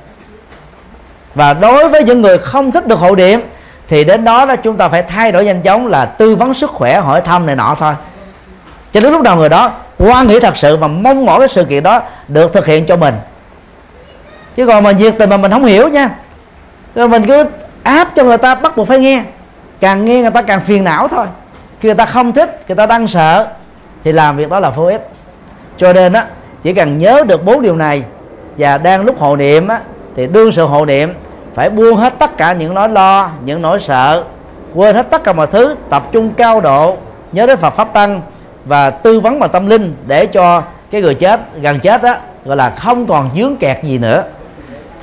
và đối với những người không thích được hộ niệm thì đến đó là chúng ta phải thay đổi nhanh chóng là tư vấn sức khỏe, hỏi thăm này nọ thôi. Cho đến lúc nào người đó quan nghĩ thật sự và mong mỏi cái sự kiện đó được thực hiện cho mình. Chứ còn mà nhiệt tình mà mình không hiểu nha. Rồi mình cứ áp cho người ta bắt buộc phải nghe. Càng nghe người ta càng phiền não thôi. Khi người ta không thích, người ta đang sợ, thì làm việc đó là vô ích. Cho nên á, chỉ cần nhớ được bốn điều này, và đang lúc hộ niệm á, thì đương sự hộ niệm phải buông hết tất cả những nỗi lo, những nỗi sợ, quên hết tất cả mọi thứ, tập trung cao độ, nhớ đến Phật pháp tăng và tư vấn bằng tâm linh để cho cái người chết, gần chết đó gọi là không còn dướng kẹt gì nữa.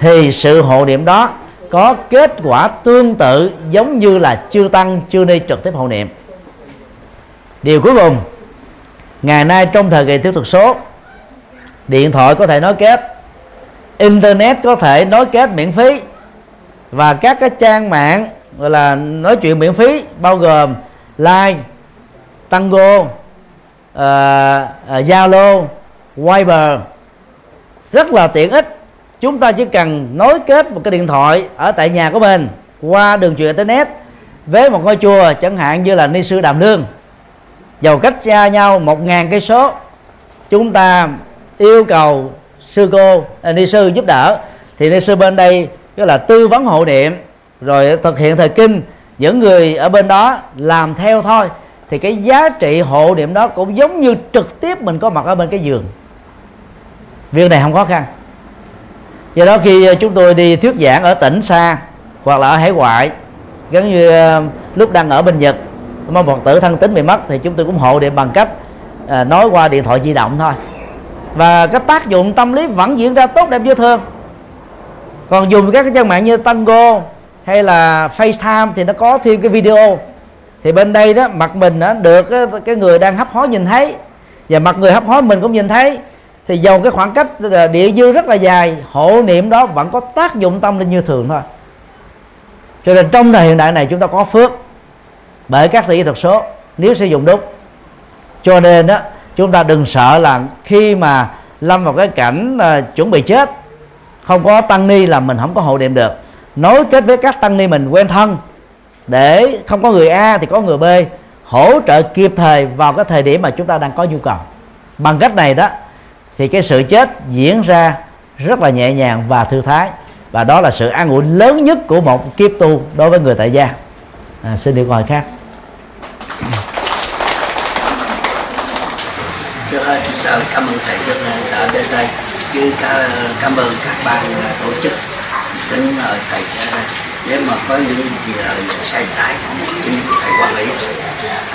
Thì sự hộ niệm đó có kết quả tương tự giống như là chưa tăng, chưa đi trực tiếp hộ niệm. Điều cuối cùng, ngày nay trong thời kỳ thiếu thuật số, điện thoại có thể nói kết, internet có thể nói kết miễn phí và các cái trang mạng gọi là nói chuyện miễn phí bao gồm like tango uh, zalo uh, viber rất là tiện ích. Chúng ta chỉ cần nối kết một cái điện thoại ở tại nhà của mình qua đường truyền internet với một ngôi chùa chẳng hạn như là ni sư đàm lương. Dầu cách xa nhau một ngàn cây số chúng ta yêu cầu sư cô à, ni sư giúp đỡ. Thì ni sư bên đây tức là tư vấn hộ niệm, rồi thực hiện thời kinh. Những người ở bên đó làm theo thôi, thì cái giá trị hộ niệm đó cũng giống như trực tiếp mình có mặt ở bên cái giường. Việc này không khó khăn. Do đó khi chúng tôi đi thuyết giảng ở tỉnh xa hoặc là ở hải ngoại, giống như ờ, lúc đang ở bên nhật mong phật tử thân tính bị mất thì chúng tôi cũng hộ niệm bằng cách ờ, nói qua điện thoại di động thôi. Và cái tác dụng tâm lý vẫn diễn ra tốt đẹp như thường còn dùng các cái trang mạng như tango hay là facetime thì nó có thêm cái video. Thì bên đây đó mặt mình đó được cái, cái người đang hấp hối nhìn thấy. Và mặt người hấp hối mình cũng nhìn thấy. Thì dầu cái khoảng cách ờ, địa dư rất là dài. Hộ niệm đó vẫn có tác dụng tâm linh như thường thôi. Cho nên trong thời hiện đại này chúng ta có phước bởi các kỹ thuật số nếu sử dụng đúng. Cho nên đó chúng ta đừng sợ là khi mà lâm vào cái cảnh là chuẩn bị chết không có tăng ni là mình không có hộ niệm được. Nối kết với các tăng ni mình quen thân. Để không có người A thì có người B. Hỗ trợ kịp thời vào cái thời điểm mà chúng ta đang có nhu cầu. Bằng cách này đó thì cái sự chết diễn ra rất là nhẹ nhàng và thư thái. Và đó là sự an ủi lớn nhất của một kiếp tu đối với người tại gia. À, xin được hỏi khác. Thưa hai, sợ cảm ơn thầy rất là đã đến đây chứ cảm ơn các ban à, tổ chức kính mời thầy à, nếu mà có những gì lời sai trái xin thầy quản lý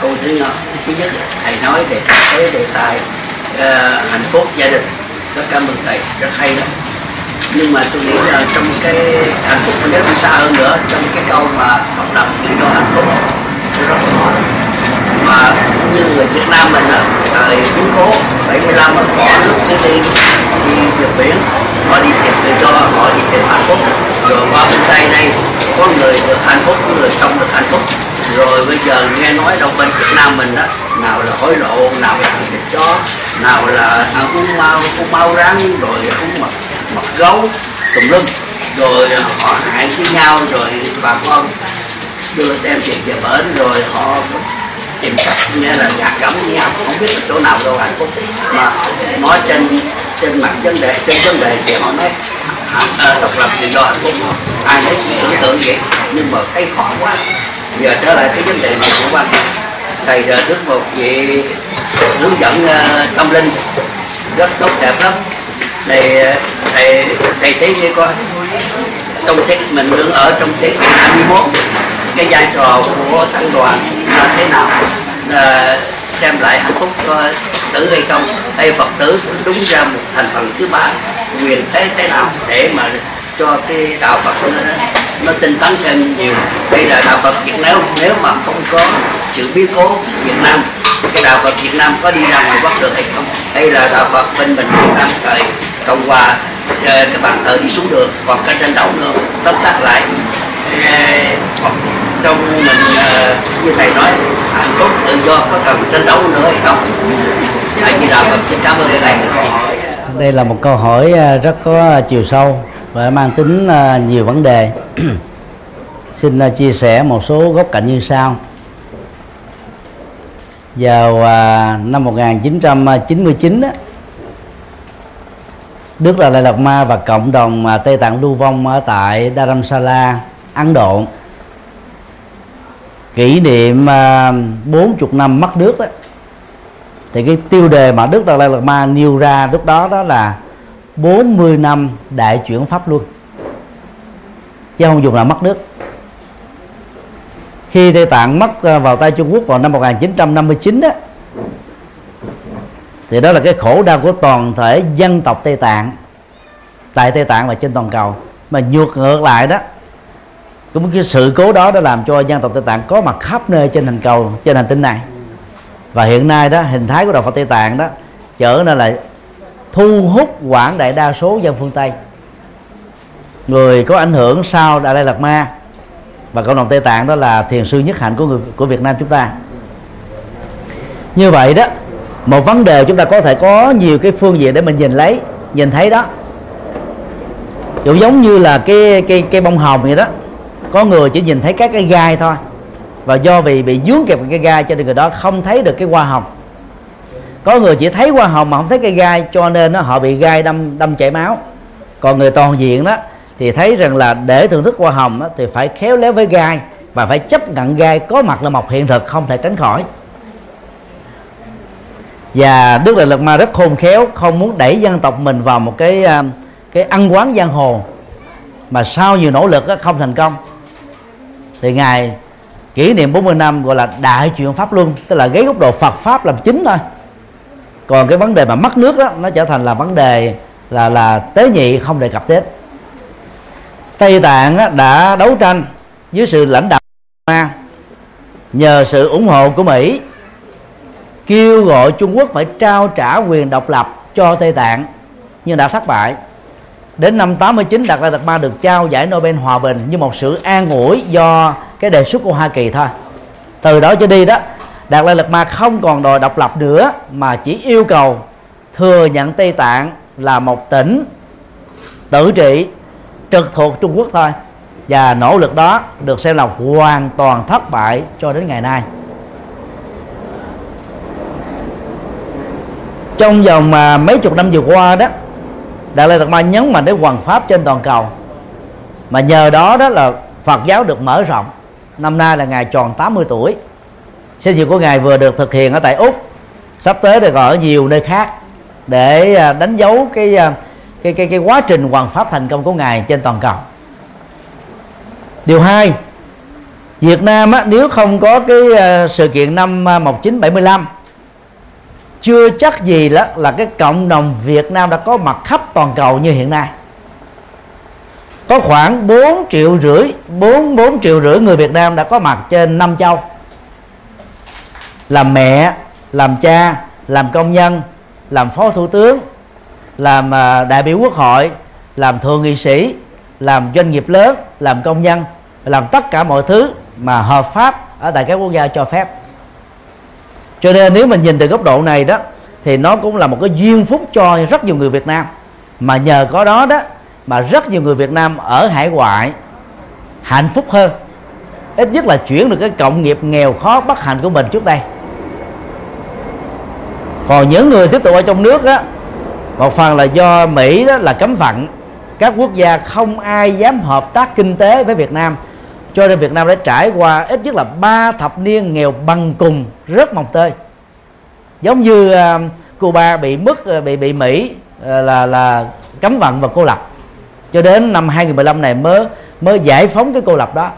câu thứ nhất thứ nhất thầy nói về cái đề tài uh, hạnh phúc gia đình. Rất cảm ơn thầy rất hay đó nhưng mà tôi nghĩ là trong cái hạnh phúc nếu đi xa hơn nữa trong cái câu mà học đồng chỉ có hạnh phúc. Rất khó mà như người Việt Nam mình á thời biến cố 75 mà bỏ nước sẽ đi đi vượt biển, họ đi tìm tự do họ đi tìm hạnh phúc. Rồi qua bên tây đây, có người được hạnh phúc, có người không được hạnh phúc. Rồi bây giờ nghe nói đâu bên Việt Nam mình đó nào là hối lộ, nào là ăn thịt chó, nào là ăn uống mau uống mau rắn rồi uống mật mật gấu, tùm lum. Rồi họ hại với nhau, rồi bà con đưa đem tiền về bển, rồi họ tìm cách. Nghĩa là gạt gẫm nhau không biết chỗ nào đâu hạnh phúc mà nói trên trên mặt vấn đề trên vấn đề thì họ nói à, độc lập tự do hạnh phúc ai thấy tưởng tượng vậy nhưng mà thấy khó quá. Giờ trở lại cái vấn đề này của anh thầy là đức một vị hướng dẫn uh, tâm linh. Rất tốt đẹp lắm. Thầy ờ, thầy thầy thấy như coi. Trong thế mình đang ở trong thế 21 cái vai trò của tăng đoàn là thế nào? Ờ, là đem lại hạnh phúc cho tử hay không? Hay phật tử đúng ra một thành phần thứ ba. Quyền thế thế nào để mà cho cái đạo phật nó, nó tinh tấn thêm nhiều? Đây là đạo phật việt nếu nếu mà không có sự biến cố việt nam cái đạo phật việt nam có đi ra ngoài quốc được hay không? Hay là đạo phật bên mình việt nam thời cộng hòa ờ, các bạn thờ đi xuống đường còn cái tranh đấu nữa. Tóm tắt lại như thầy nói hạnh phúc tự do có cần tranh đấu nữa hay không? Hãy như đạo phật xin cảm ơn thầy đây là một câu hỏi à, rất có à, chiều sâu và mang tính à, nhiều vấn đề. Xin chia sẻ một số góc cạnh như sau. Vào năm 1999 Đức là Lạt Ma và cộng đồng Tây Tạng lưu vong ở tại Dharamsala, Ấn Độ kỷ niệm à, bốn chục năm mất nước đó thì cái tiêu đề mà Đức Đạt Lai Lạt Ma nêu ra lúc đó đó là 40 năm đại chuyển pháp luôn, chứ không dùng là mất nước. Khi Tây Tạng mất à, vào tay Trung Quốc vào năm 1959 đó thì đó là cái khổ đau của toàn thể dân tộc Tây Tạng. Tại Tây Tạng và trên toàn cầu. Mà nhược ngược lại đó cũng cái sự cố đó đã làm cho dân tộc Tây Tạng có mặt khắp nơi trên hành cầu, trên hành tinh này. Và hiện nay đó, hình thái của đạo Phật Tây Tạng đó trở nên là thu hút quảng đại đa số dân phương Tây. Người có ảnh hưởng sau đại Lai Lạt Ma và cộng đồng Tây Tạng đó là thiền sư nhất hạnh của người, của Việt Nam chúng ta. Như vậy đó, một vấn đề chúng ta có thể có nhiều cái phương diện để mình nhìn lấy, nhìn thấy đó. Cũng giống như là cái cái cái bông hồng vậy đó có người chỉ nhìn thấy các cái gai thôi. Và do vì bị dướng kẹp cái gai cho nên người đó không thấy được cái hoa hồng. Có người chỉ thấy hoa hồng mà không thấy cái gai cho nên nó họ bị gai đâm đâm chảy máu. Còn người toàn diện đó thì thấy rằng là để thưởng thức hoa hồng đó, thì phải khéo léo với gai và phải chấp nhận gai có mặt là một hiện thực không thể tránh khỏi. Và đức lệ lạt ma rất khôn khéo không muốn đẩy dân tộc mình vào một cái à, cái ăn quán giang hồ. Mà sau nhiều nỗ lực không thành công thì ngài kỷ niệm 40 năm gọi là đại chuyện pháp luân, tức là gáy góc độ Phật pháp làm chính thôi. Còn cái vấn đề mà mất nước đó nó trở thành là vấn đề là là tế nhị không đề cập đến. Tây Tạng đã đấu tranh dưới sự lãnh đạo nhờ sự ủng hộ của Mỹ, kêu gọi Trung Quốc phải trao trả quyền độc lập cho Tây Tạng nhưng đã thất bại đến năm 89 Đạt Lai Lạt Ma được trao giải Nobel Hòa Bình như một sự an ủi do cái đề xuất của Hoa Kỳ thôi. Từ đó trở đi đó, Đạt Lai Lạt Ma không còn đòi độc lập nữa, mà chỉ yêu cầu thừa nhận Tây Tạng là một tỉnh tự trị trực thuộc Trung Quốc thôi. Và nỗ lực đó được xem là hoàn toàn thất bại cho đến ngày nay. Trong vòng mà mấy chục năm vừa qua đó đại Lai Lạt Ma nhấn mạnh đến hoàng pháp trên toàn cầu. Mà nhờ đó đó là Phật giáo được mở rộng. Năm nay là ngài tròn 80 tuổi. Sinh nhật của ngài vừa được thực hiện ở tại úc. Sắp tới được ở nhiều nơi khác để à, đánh dấu cái à, cái cái cái quá trình hoàn pháp thành công của ngài trên toàn cầu. Điều hai Việt Nam á, nếu không có cái à, sự kiện năm 1975 chưa chắc gì đó là cái cộng đồng Việt Nam đã có mặt khắp toàn cầu như hiện nay. Có khoảng 4 triệu rưỡi 4 4 triệu rưỡi người Việt Nam đã có mặt trên năm châu. Làm mẹ, làm cha, làm công nhân, làm phó thủ tướng, làm à, đại biểu quốc hội, làm thượng nghị sĩ, làm doanh nghiệp lớn, làm công nhân, làm tất cả mọi thứ mà hợp pháp ở tại các quốc gia cho phép cho nên nếu mình nhìn từ góc độ này đó, thì nó cũng là một cái duyên phúc cho rất nhiều người Việt Nam. Mà nhờ có đó đó, mà rất nhiều người Việt Nam ở hải ngoại hạnh phúc hơn. Ít nhất là chuyển được cái cộng nghiệp nghèo khó bất hạnh của mình trước đây. Còn những người tiếp tục ở trong nước á, một phần là do Mỹ đó là cấm vận. Các quốc gia không ai dám hợp tác kinh tế với Việt Nam cho nên Việt Nam đã trải qua ít nhất là ba thập niên nghèo bằng cùng rất mồng tơi. Giống như uh, Cuba bị mất uh, bị bị Mỹ uh, là là cấm vận và cô lập. Cho đến năm 2015 này mới mới giải phóng cái cô lập đó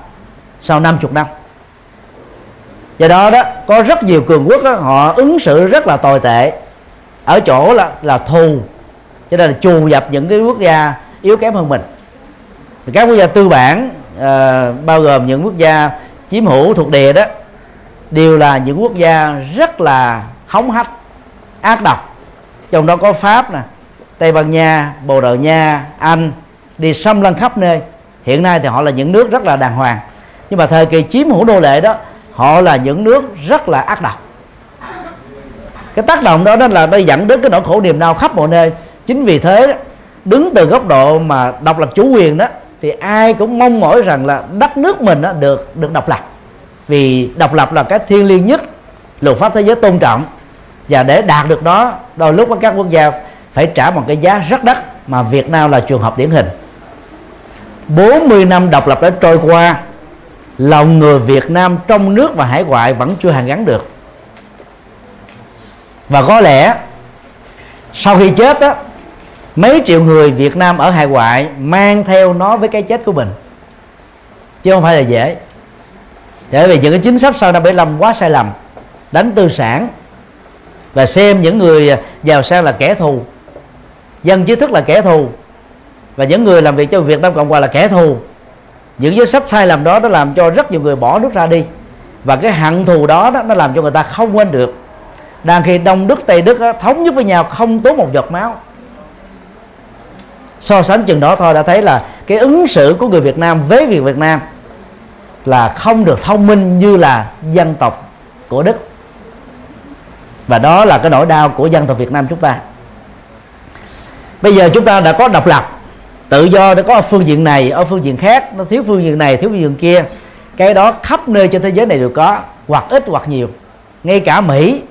sau 50 năm. Do đó đó có rất nhiều cường quốc đó, họ ứng xử rất là tồi tệ ở chỗ là là thù. Cho nên là trù dập những cái quốc gia yếu kém hơn mình. Các quốc gia tư bản à, bao gồm những quốc gia chiếm hữu thuộc địa đó đều là những quốc gia rất là hống hách ác độc. Trong đó có pháp nè tây ban nha bồ đào nha anh đi xâm lăng khắp nơi. Hiện nay thì họ là những nước rất là đàng hoàng. Nhưng mà thời kỳ chiếm hữu nô lệ đó họ là những nước rất là ác độc. Cái tác động đó đó là nó dẫn đến cái nỗi khổ niềm đau khắp mọi nơi. Chính vì thế đứng từ góc độ mà độc lập chủ quyền đó thì ai cũng mong mỏi rằng là đất nước mình đó được được độc lập. Vì độc lập là cái thiêng liêng nhất luật pháp thế giới tôn trọng. Và để đạt được đó, đôi lúc các quốc gia phải trả một cái giá rất đắt mà Việt Nam là trường hợp điển hình. 40 năm độc lập đã trôi qua, lòng người Việt Nam trong nước và hải ngoại vẫn chưa hàn gắn được. Và có lẽ sau khi chết đó mấy triệu người Việt Nam ở hải ngoại mang theo nó với cái chết của mình. Chứ không phải là dễ. Bởi vì những cái chính sách sau năm 75 quá sai lầm. Đánh tư sản. Và xem những người giàu sang là kẻ thù. Dân trí thức là kẻ thù. Và những người làm việc cho Việt Nam Cộng Hòa là kẻ thù. Những chính sách sai lầm đó nó làm cho rất nhiều người bỏ nước ra đi. Và cái hận thù đó, đó nó làm cho người ta không quên được. Đang khi đông đức tây đức đó, thống nhất với nhau không tốn một giọt máu so sánh chừng đó thôi đã thấy là cái ứng xử của người Việt Nam với việc Việt Nam là không được thông minh như là dân tộc của Đức. Và đó là cái nỗi đau của dân tộc Việt Nam chúng ta. Bây giờ chúng ta đã có độc lập, tự do đã có ở phương diện này, ở phương diện khác, nó thiếu phương diện này, thiếu phương diện kia. Cái đó khắp nơi trên thế giới này đều có, hoặc ít hoặc nhiều. Ngay cả mỹ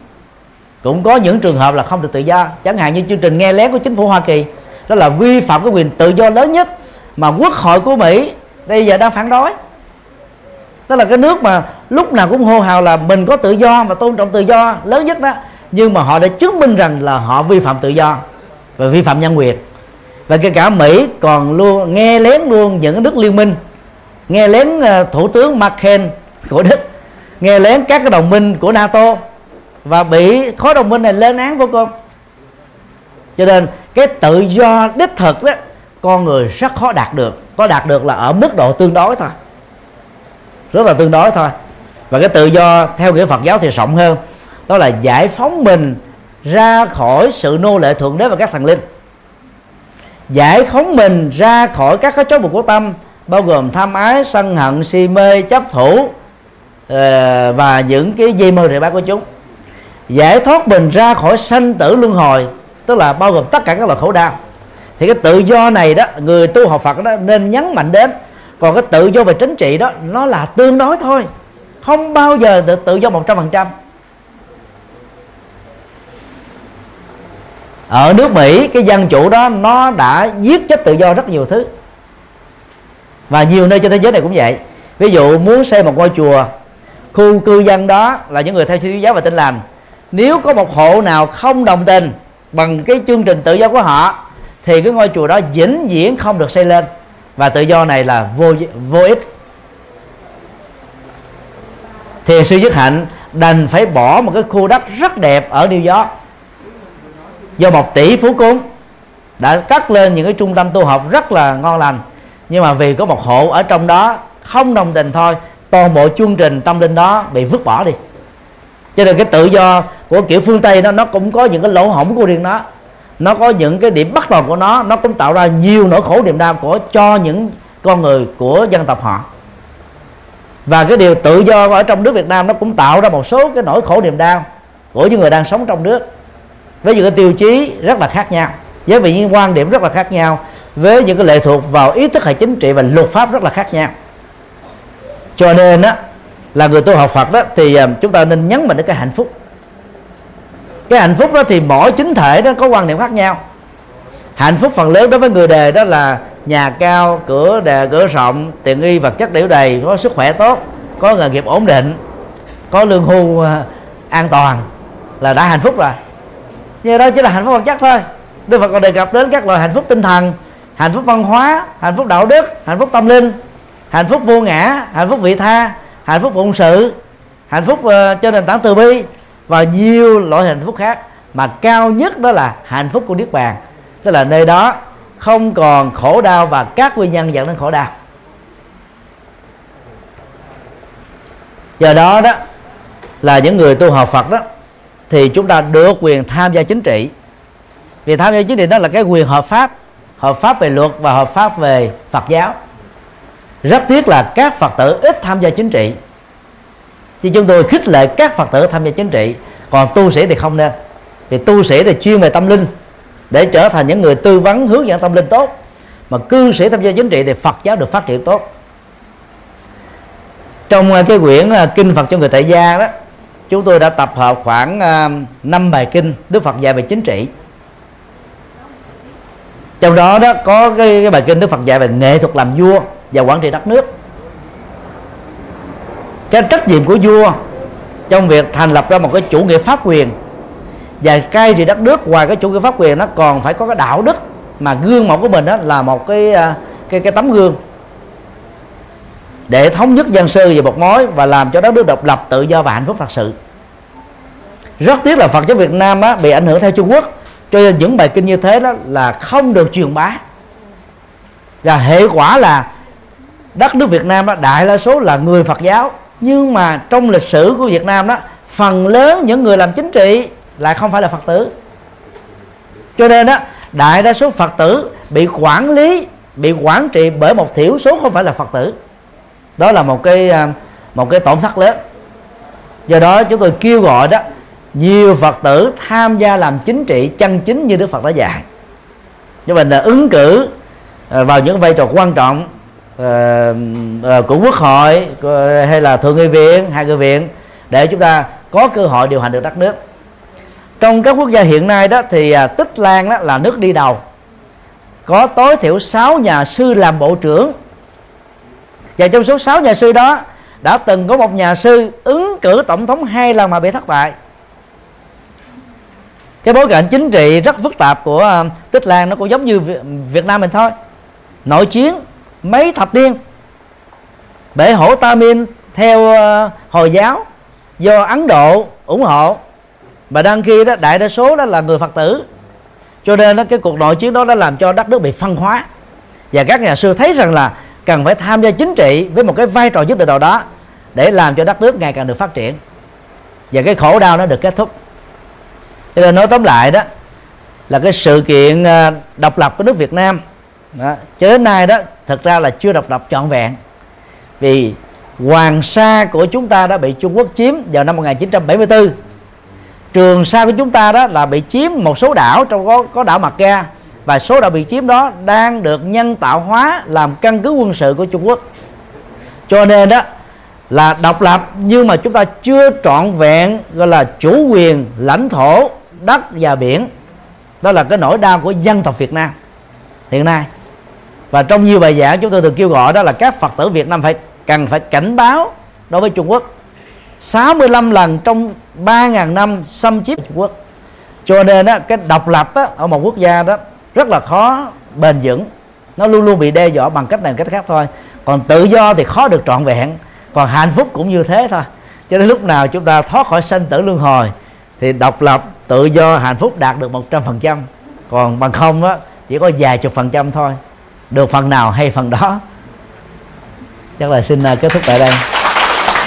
cũng có những trường hợp là không được tự do. Chẳng hạn như chương trình nghe lén của chính phủ hoa kỳ đó là vi phạm cái quyền tự do lớn nhất mà quốc hội của mỹ bây giờ đang phản đối. Tức là cái nước mà lúc nào cũng hô hào là mình có tự do và tôn trọng tự do, lớn nhất đó. Nhưng mà họ đã chứng minh rằng là họ vi phạm tự do và vi phạm nhân quyền. Và kể cả Mỹ còn luôn nghe lén luôn những nước liên minh, nghe lén ờ, thủ tướng Merkel của Đức, nghe lén các cái đồng minh của NATO. Và bị khối đồng minh này lên án vô cùng cho nên cái tự do đích thực đó, con người rất khó đạt được. Có đạt được là ở mức độ tương đối thôi. Rất là tương đối thôi. Và cái tự do theo nghĩa Phật giáo thì rộng hơn. Đó là giải phóng mình ra khỏi sự nô lệ thượng đế và các thần linh. Giải phóng mình ra khỏi các cái chói buộc của tâm, bao gồm tham ái, sân hận, si mê, chấp thủ ờ, và những cái dây mơ rễ bát của chúng. Giải thoát mình ra khỏi sanh tử luân hồi tức là bao gồm tất cả các loại khổ đau thì cái tự do này đó, người tu học Phật đó nên nhấn mạnh đến. Còn cái tự do về chính trị đó, nó là tương đối thôi. Không bao giờ được tự do một trăm phần trăm. Ở nước Mỹ, cái dân chủ đó, nó đã giết chết tự do rất nhiều thứ. Và nhiều nơi trên thế giới này cũng vậy. Ví dụ muốn xây một ngôi chùa, khu cư dân đó là những người theo sư giáo và tin lành. Nếu có một hộ nào không đồng tình bằng cái chương trình tự do của họ, thì cái ngôi chùa đó vĩnh viễn không được xây lên. Và tự do này là vô vô ích. Thiền sư dứt hạnh đành phải bỏ một cái khu đất rất đẹp ở New York do một tỷ phú cúng đã cắt lên những cái trung tâm tu học rất là ngon lành. Nhưng mà vì có một hộ ở trong đó không đồng tình thôi, toàn bộ chương trình tâm linh đó bị vứt bỏ đi cho nên cái tự do của kiểu phương tây nó nó cũng có những cái lỗ hổng của riêng nó. Nó có những cái điểm bất toàn của nó nó cũng tạo ra nhiều nỗi khổ niềm đau của cho những con người của dân tộc họ. Và cái điều tự do ở trong nước Việt Nam nó cũng tạo ra một số cái nỗi khổ niềm đau của những người đang sống trong nước. Với những cái tiêu chí rất là khác nhau, với những quan điểm rất là khác nhau, với những cái lệ thuộc vào ý thức hệ chính trị và luật pháp rất là khác nhau. Cho nên á là người tu học Phật đó, thì ờ, chúng ta nên nhấn mạnh đến cái hạnh phúc. Cái hạnh phúc đó thì mỗi chính thể đó có quan niệm khác nhau. Hạnh phúc phần lớn đối với người đề đó là nhà cao, cửa đề cửa rộng, tiện nghi vật chất đều đầy, có sức khỏe tốt, có nghề nghiệp ổn định, có lương hưu ờ, an toàn là đã hạnh phúc rồi. Nhưng đó chỉ là hạnh phúc vật chất thôi. Đức Phật còn đề cập đến các loại hạnh phúc tinh thần, hạnh phúc văn hóa, hạnh phúc đạo đức, hạnh phúc tâm linh, hạnh phúc vô ngã, hạnh phúc vị tha hạnh phúc phụng sự hạnh phúc ờ, uh, trên nền tảng từ bi và nhiều loại hạnh phúc khác. Mà cao nhất đó là hạnh phúc của niết bàn. Tức là nơi đó không còn khổ đau và các nguyên nhân dẫn đến khổ đau. Do đó đó là những người tu học Phật đó thì chúng ta được quyền tham gia chính trị. Vì tham gia chính trị đó là cái quyền hợp pháp hợp pháp về luật và hợp pháp về Phật giáo rất tiếc là các Phật tử ít tham gia chính trị. Thì chúng tôi khích lệ các Phật tử tham gia chính trị. Còn tu sĩ thì không nên. Vì tu sĩ thì chuyên về tâm linh. Để trở thành những người tư vấn hướng dẫn tâm linh tốt. Mà cư sĩ tham gia chính trị thì Phật giáo được phát triển tốt. Trong à, cái quyển à, kinh Phật cho người tại gia đó chúng tôi đã tập hợp khoảng à, 5 bài kinh Đức Phật dạy về chính trị. Trong đó đó có cái, cái bài kinh Đức Phật dạy về nghệ thuật làm vua và quản trị đất nước. Cái trách nhiệm của vua trong việc thành lập ra một cái chủ nghĩa pháp quyền và cai trị đất nước ngoài cái chủ nghĩa pháp quyền nó còn phải có cái đạo đức mà gương mẫu của mình đó là một cái à, cái cái tấm gương để thống nhất dân sư về một mối và làm cho đất nước độc lập tự do và hạnh phúc thật sự. Rất tiếc là Phật giáo Việt Nam á, bị ảnh hưởng theo Trung Quốc cho nên những bài kinh như thế đó là không được truyền bá. Và hệ quả là đất nước Việt Nam đó, đại đa số là người Phật giáo. Nhưng mà trong lịch sử của Việt Nam đó, phần lớn những người làm chính trị lại không phải là Phật tử. Cho nên đó, đại đa số Phật tử bị quản lý, bị quản trị bởi một thiểu số không phải là Phật tử. Đó là một cái à, một cái tổn thất lớn. Do đó chúng tôi kêu gọi đó, nhiều Phật tử tham gia làm chính trị chân chính như Đức Phật đã dạy. Cho mình là ứng cử à, vào những vai trò quan trọng uh, của quốc hội hay là thượng nghị viện hai nghị viện để chúng ta có cơ hội điều hành được đất nước. Trong các quốc gia hiện nay đó thì uh, tích lan đó là nước đi đầu. Có tối thiểu 6 nhà sư làm bộ trưởng. Và trong số 6 nhà sư đó đã từng có một nhà sư ứng cử tổng thống hai lần mà bị thất bại. Cái bối cảnh chính trị rất phức tạp của à, tích lan nó cũng giống như việt nam mình thôi. Nội chiến mấy thập niên. Bể hổ Tamin theo ờ, hồi giáo do ấn độ ủng hộ. Và đăng kia đó đại đa số đó là người phật tử. Cho nên đó, cái cuộc nội chiến đó đã làm cho đất nước bị phân hóa. Và các nhà sư thấy rằng là cần phải tham gia chính trị với một cái vai trò nhất định nào đó để làm cho đất nước ngày càng được phát triển. Và cái khổ đau nó được kết thúc. Cho nên nói tóm lại đó là cái sự kiện ờ, độc lập của nước Việt Nam đó, cho đến nay đó thực ra là chưa độc lập trọn vẹn. Vì Hoàng Sa của chúng ta đã bị Trung Quốc chiếm vào năm 1974 Trường Sa của chúng ta đó là bị chiếm một số đảo trong có, có đảo Mặt Ga và số đảo bị chiếm đó đang được nhân tạo hóa làm căn cứ quân sự của Trung Quốc. Cho nên đó là độc lập nhưng mà chúng ta chưa trọn vẹn gọi là chủ quyền lãnh thổ đất và biển. Đó là cái nỗi đau của dân tộc Việt Nam hiện nay và trong nhiều bài giảng chúng tôi thường kêu gọi đó là các Phật tử Việt Nam phải cần phải cảnh báo đối với Trung Quốc. 65 lần trong 3.000 năm xâm chiếm Trung Quốc. Cho nên đó, cái độc lập á, ở một quốc gia đó rất là khó bền vững. Nó luôn luôn bị đe dọa bằng cách này cách khác thôi. Còn tự do thì khó được trọn vẹn. Còn hạnh phúc cũng như thế thôi. Cho đến lúc nào chúng ta thoát khỏi sanh tử luân hồi thì độc lập tự do hạnh phúc đạt được một trăm phần trăm. Còn bằng không á chỉ có vài chục phần trăm thôi được phần nào hay phần đó? Chắc là xin à, kết thúc tại đây.